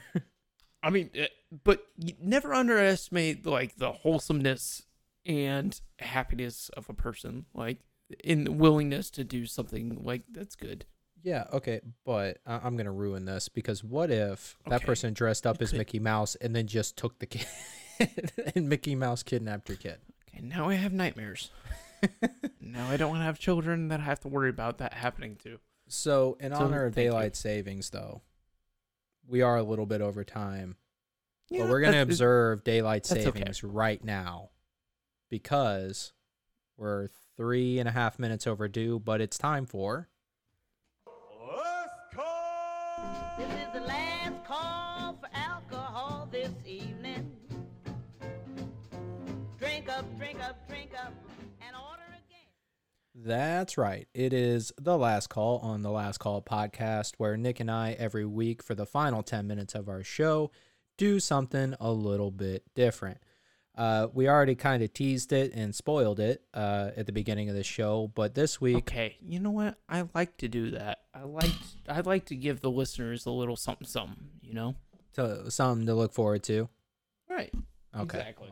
I mean, uh, but you never underestimate like the wholesomeness and happiness of a person, like in willingness to do something like that's good. yeah, okay, but I- I'm gonna ruin this because what if that Okay. person dressed up as Mickey Mouse and then just took the kid [LAUGHS] and Mickey Mouse kidnapped your kid? Okay, now I have nightmares. [LAUGHS] now I don't want to have children that I have to worry about that happening to. So, in So, honor of thank you. daylight savings, though, we are a little bit over time, Yeah, but we're gonna observe daylight that's okay. savings right now because we're three and a half minutes overdue. But it's time for That's right. It is the last call on the Last Call podcast, where Nick and I, every week for the final 10 minutes of our show, do something a little bit different. Uh, we already kind of teased it and spoiled it uh, at the beginning of the show, but this week, Okay, you know what? I like to do that. I like I like to give the listeners a little something, something. You know? so, something to look forward to. Right. Okay. Exactly.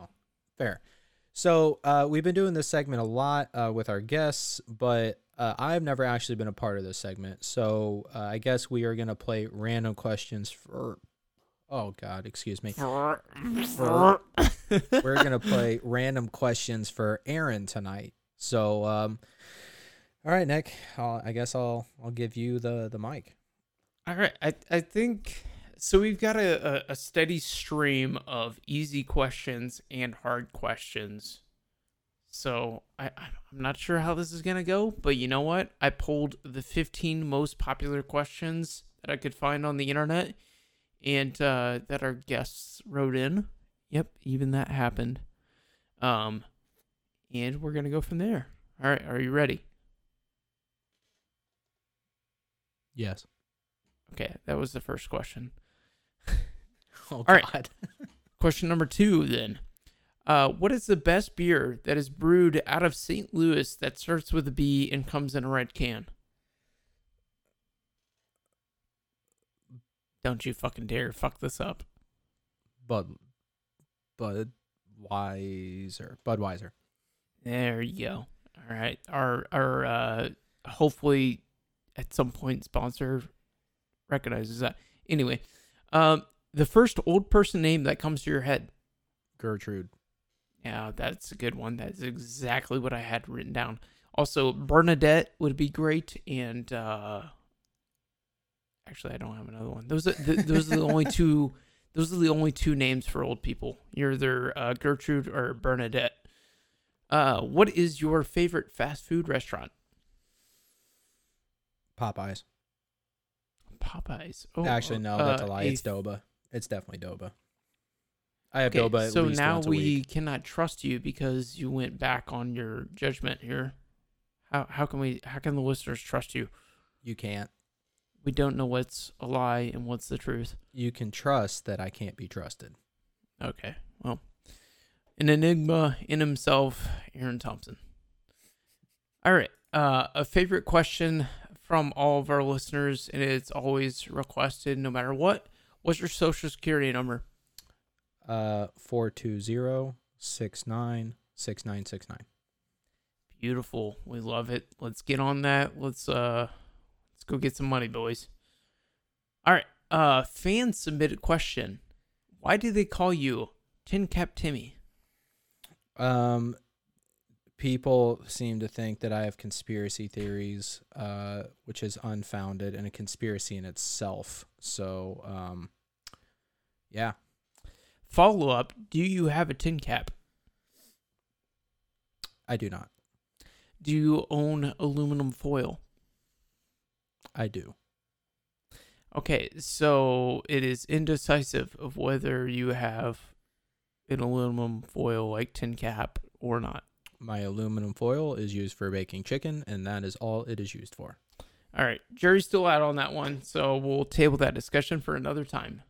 fair. So uh, we've been doing this segment a lot uh, with our guests, but uh, I've never actually been a part of this segment. So uh, I guess we are gonna play random questions for. Oh God, excuse me. For- [LAUGHS] We're gonna play random questions for Aaron tonight. So, um, all All right, Nick. I'll, I guess I'll I'll give you the the mic. All right, I I think so. We've got a, a, steady stream of easy questions and hard questions. So I I'm not sure how this is gonna go, but you know what? I pulled the 15 most popular questions that I could find on the internet, and uh, that our guests wrote in. Yep, even that happened. Um, and we're gonna go from there. All right, are you ready? Yes. Okay, that was the first question. [LAUGHS] Oh All right. [LAUGHS] Question number two, then. Uh, what is the best beer that is brewed out of St. Louis that starts with a B and comes in a red can? Don't you fucking dare fuck this up. Bud. Budweiser. Budweiser. There you go. All right. Our our uh hopefully at some point sponsor recognizes that. Anyway, um the first old person name that comes to your head. Gertrude. Yeah, that's a good one. That's exactly what I had written down. Also, Bernadette would be great, and uh actually, I don't have another one. Those are th- those are the only [LAUGHS] two. Those are the only two names for old people. You're either uh, Gertrude or Bernadette. Uh, what is your favorite fast food restaurant? Popeyes. Popeyes. Oh, Actually, no, that's uh, a lie. It's Doba. It's definitely Doba. I have Okay, Doba at so least now once a we week. cannot trust you because you went back on your judgment here. How how can we how can the listeners trust you? You can't. We don't know what's a lie and what's the truth. You can trust that I can't be trusted. Okay, well, an enigma in himself, Aaron Thompson. All right, uh, a favorite question from all of our listeners, and it's always requested no matter what. What's your social security number? Uh, four two zero six nine six nine six nine. Beautiful. We love it. Let's get on that. Let's uh let's go get some money, boys. All right. Uh fan submitted question. Why do they call you Tin Cap Timmy? Um, people seem to think that I have conspiracy theories, uh, which is unfounded and a conspiracy in itself. So, um, yeah, Follow up, do you have a tin cap? I do not. Do you own aluminum foil? I do. Okay, so it is indecisive of whether you have an aluminum foil like tin cap or not. My aluminum foil is used for baking chicken, and that is all it is used for. All right, jury's still out on that one, so we'll table that discussion for another time.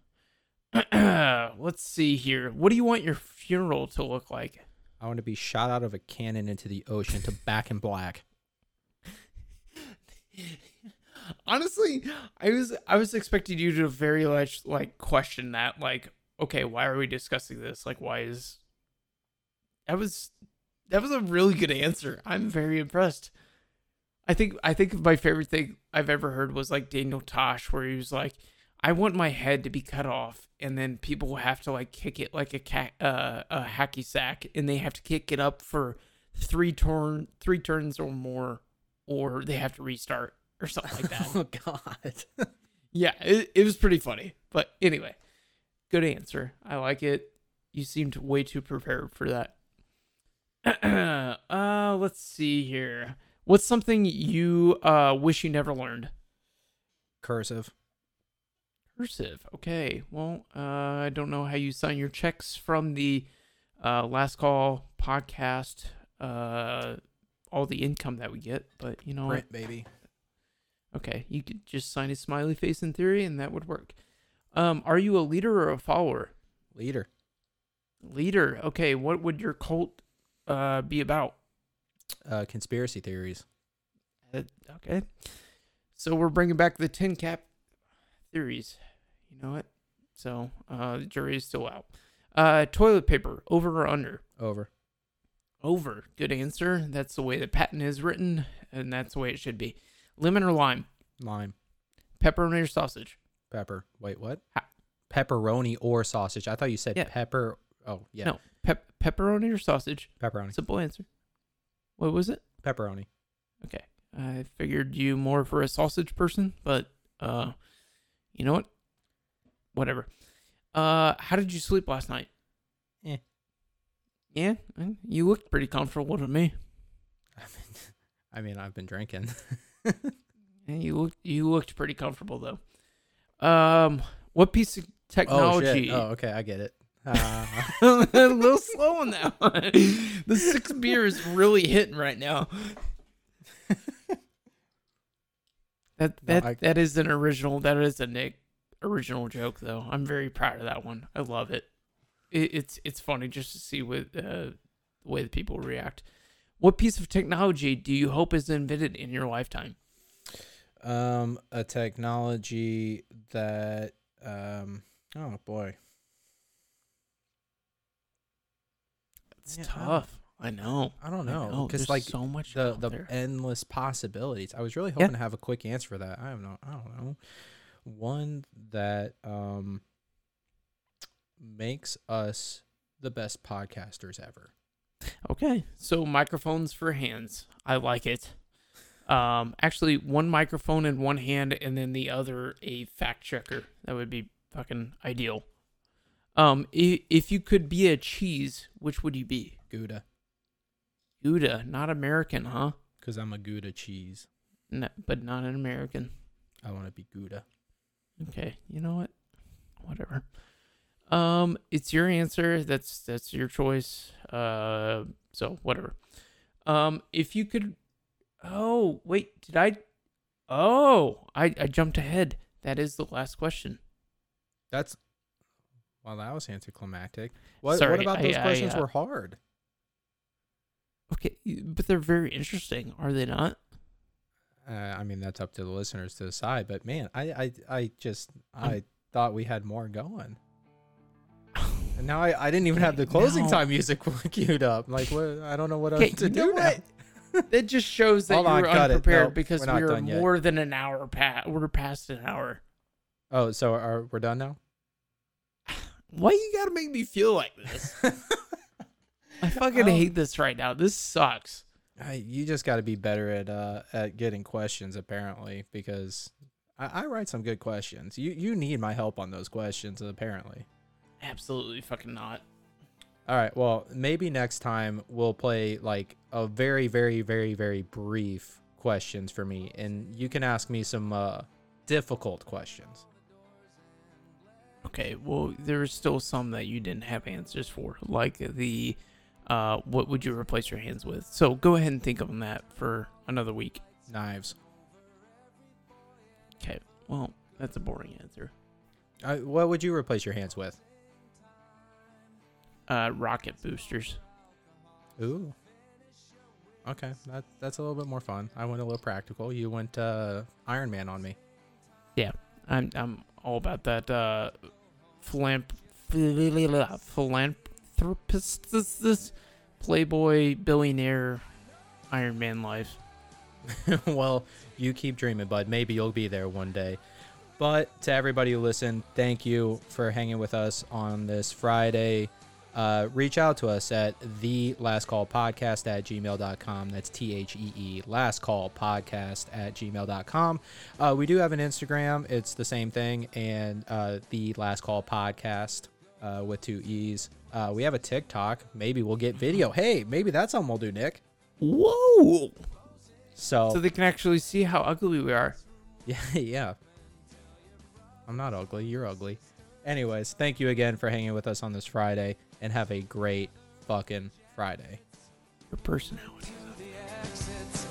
[CLEARS THROAT] Let's see here. What do you want your funeral to look like? I want to be shot out of a cannon into the ocean to back in black. [LAUGHS] Honestly, I was I was expecting you to very much like question that, like, okay, why are we discussing this? Like, why is that was that was a really good answer. I'm very impressed. I think I think my favorite thing I've ever heard was like Daniel Tosh, where he was like, "I want my head to be cut off, and then people have to like kick it like a cat, uh, a hacky sack, and they have to kick it up for three turn three turns or more, or they have to restart or something like that." [LAUGHS] oh God. [LAUGHS] yeah, it, it was pretty funny. But anyway, good answer. I like it. You seemed way too prepared for that. [CLEARS THROAT] uh, let's see here. What's something you uh wish you never learned? Cursive. Cursive. Okay. Well, uh, I don't know how you sign your checks from the uh, last call podcast. Uh, all the income that we get, but you know? Print, baby. okay, you could just sign a smiley face in theory, and that would work. Um, are you a leader or a follower? Leader. Leader. Okay. What would your cult uh be about? Uh, conspiracy theories. Uh, okay. So we're bringing back the tin cap theories. You know what? So uh, the jury is still out. Uh, toilet paper, over or under? Over. Over. Good answer. That's the way the patent is written, and that's the way it should be. Lemon or lime? Lime. Pepperoni or sausage? Pepper. Wait, what? Ha- Pepperoni or sausage. I thought you said Yeah. pepper. Oh, yeah. No. Pep- pepperoni or sausage? Pepperoni. Simple answer. What was it? Pepperoni. Okay. I figured you more for a sausage person, but uh, you know what? Whatever. Uh, how did you sleep last night? Yeah. Yeah, eh, you looked pretty comfortable to me. I mean, [LAUGHS] I mean, I've been drinking. [LAUGHS] Yeah, you looked you looked pretty comfortable though. Um, what piece of technology? Oh shit! Oh, okay, I get it. Uh, [LAUGHS] a little slow on that one. the six beer is really hitting right now. [LAUGHS] That No, that I- that is an original. That is a Nick original joke, though. I'm very proud of that one. I love it. it it's it's funny just to see what uh, the way that people react. What piece of technology do you hope is invented in your lifetime? um, a technology that um, oh boy, It's Yeah, tough. I know. I don't know know. because like so much the the there. endless possibilities. I was really Yeah. hoping to have a quick answer for that. I don't know. I don't know. One that um makes us the best podcasters ever. Okay, so microphones for hands. I like it. Um, actually, one microphone in one hand, and then the other a fact checker. That would be fucking ideal. Um, if, if you could be a cheese, which would you be? Gouda, Gouda, not American, huh? because I'm a Gouda cheese. No, but not an American. I want to be Gouda. Okay, you know what? Whatever. Um, it's your answer. That's that's your choice. Uh, so whatever. Um, if you could. Oh wait, did I? Oh, I I jumped ahead. That is the last question. That's well, that was anticlimactic. What, Sorry, what about those I, questions uh, were hard? Okay, but they're very interesting, are they not? Uh, I mean, that's up to the listeners to decide. But man, I, I, I just, Um, I thought we had more going, [LAUGHS] and now I, I didn't even have the closing No. time music [LAUGHS] queued up. Like, what? I don't know what else to do now. [LAUGHS] That just shows that Hold you on, were unprepared No, because we're we are done yet. more than an hour past. We're past an hour. Oh, so are we're done now? Why you gotta make me feel like this? [LAUGHS] I fucking Oh. hate this right now. This sucks. I, you just got to be better at uh at getting questions apparently because I, I write some good questions. You you need my help on those questions apparently. Absolutely fucking not. All right. Well, maybe next time we'll play like a very, very, very, very brief questions for me, and you can ask me some uh, difficult questions. Okay, well, there's still some that you didn't have answers for, like the uh, what would you replace your hands with? So go ahead and think on that for another week. Knives. Okay, well, that's a boring answer. Uh, what would you replace your hands with? Uh, rocket boosters. Ooh. Okay, that that's a little bit more fun. I went a little practical. You went uh, Iron Man on me. Yeah, I'm I'm all about that. Uh, philanthropist, playboy, billionaire, Iron Man life. [LAUGHS] well, you keep dreaming, bud. Maybe you'll be there one day. But to everybody who listened, thank you for hanging with us on this Friday. Uh, reach out to us at the last call podcast at gmail.com. That's T H E E, last call podcast at gmail.com. Uh, we do have an Instagram, it's the same thing, and uh, the last call podcast uh, with two E's. Uh, we have a TikTok. Maybe we'll get video. Hey, maybe that's something we'll do, Nick. Whoa! So, So they can actually see how ugly we are. [LAUGHS] Yeah, yeah. I'm not ugly. You're ugly. Anyways, thank you again for hanging with us on this Friday and have a great fucking Friday. Your personality. the exits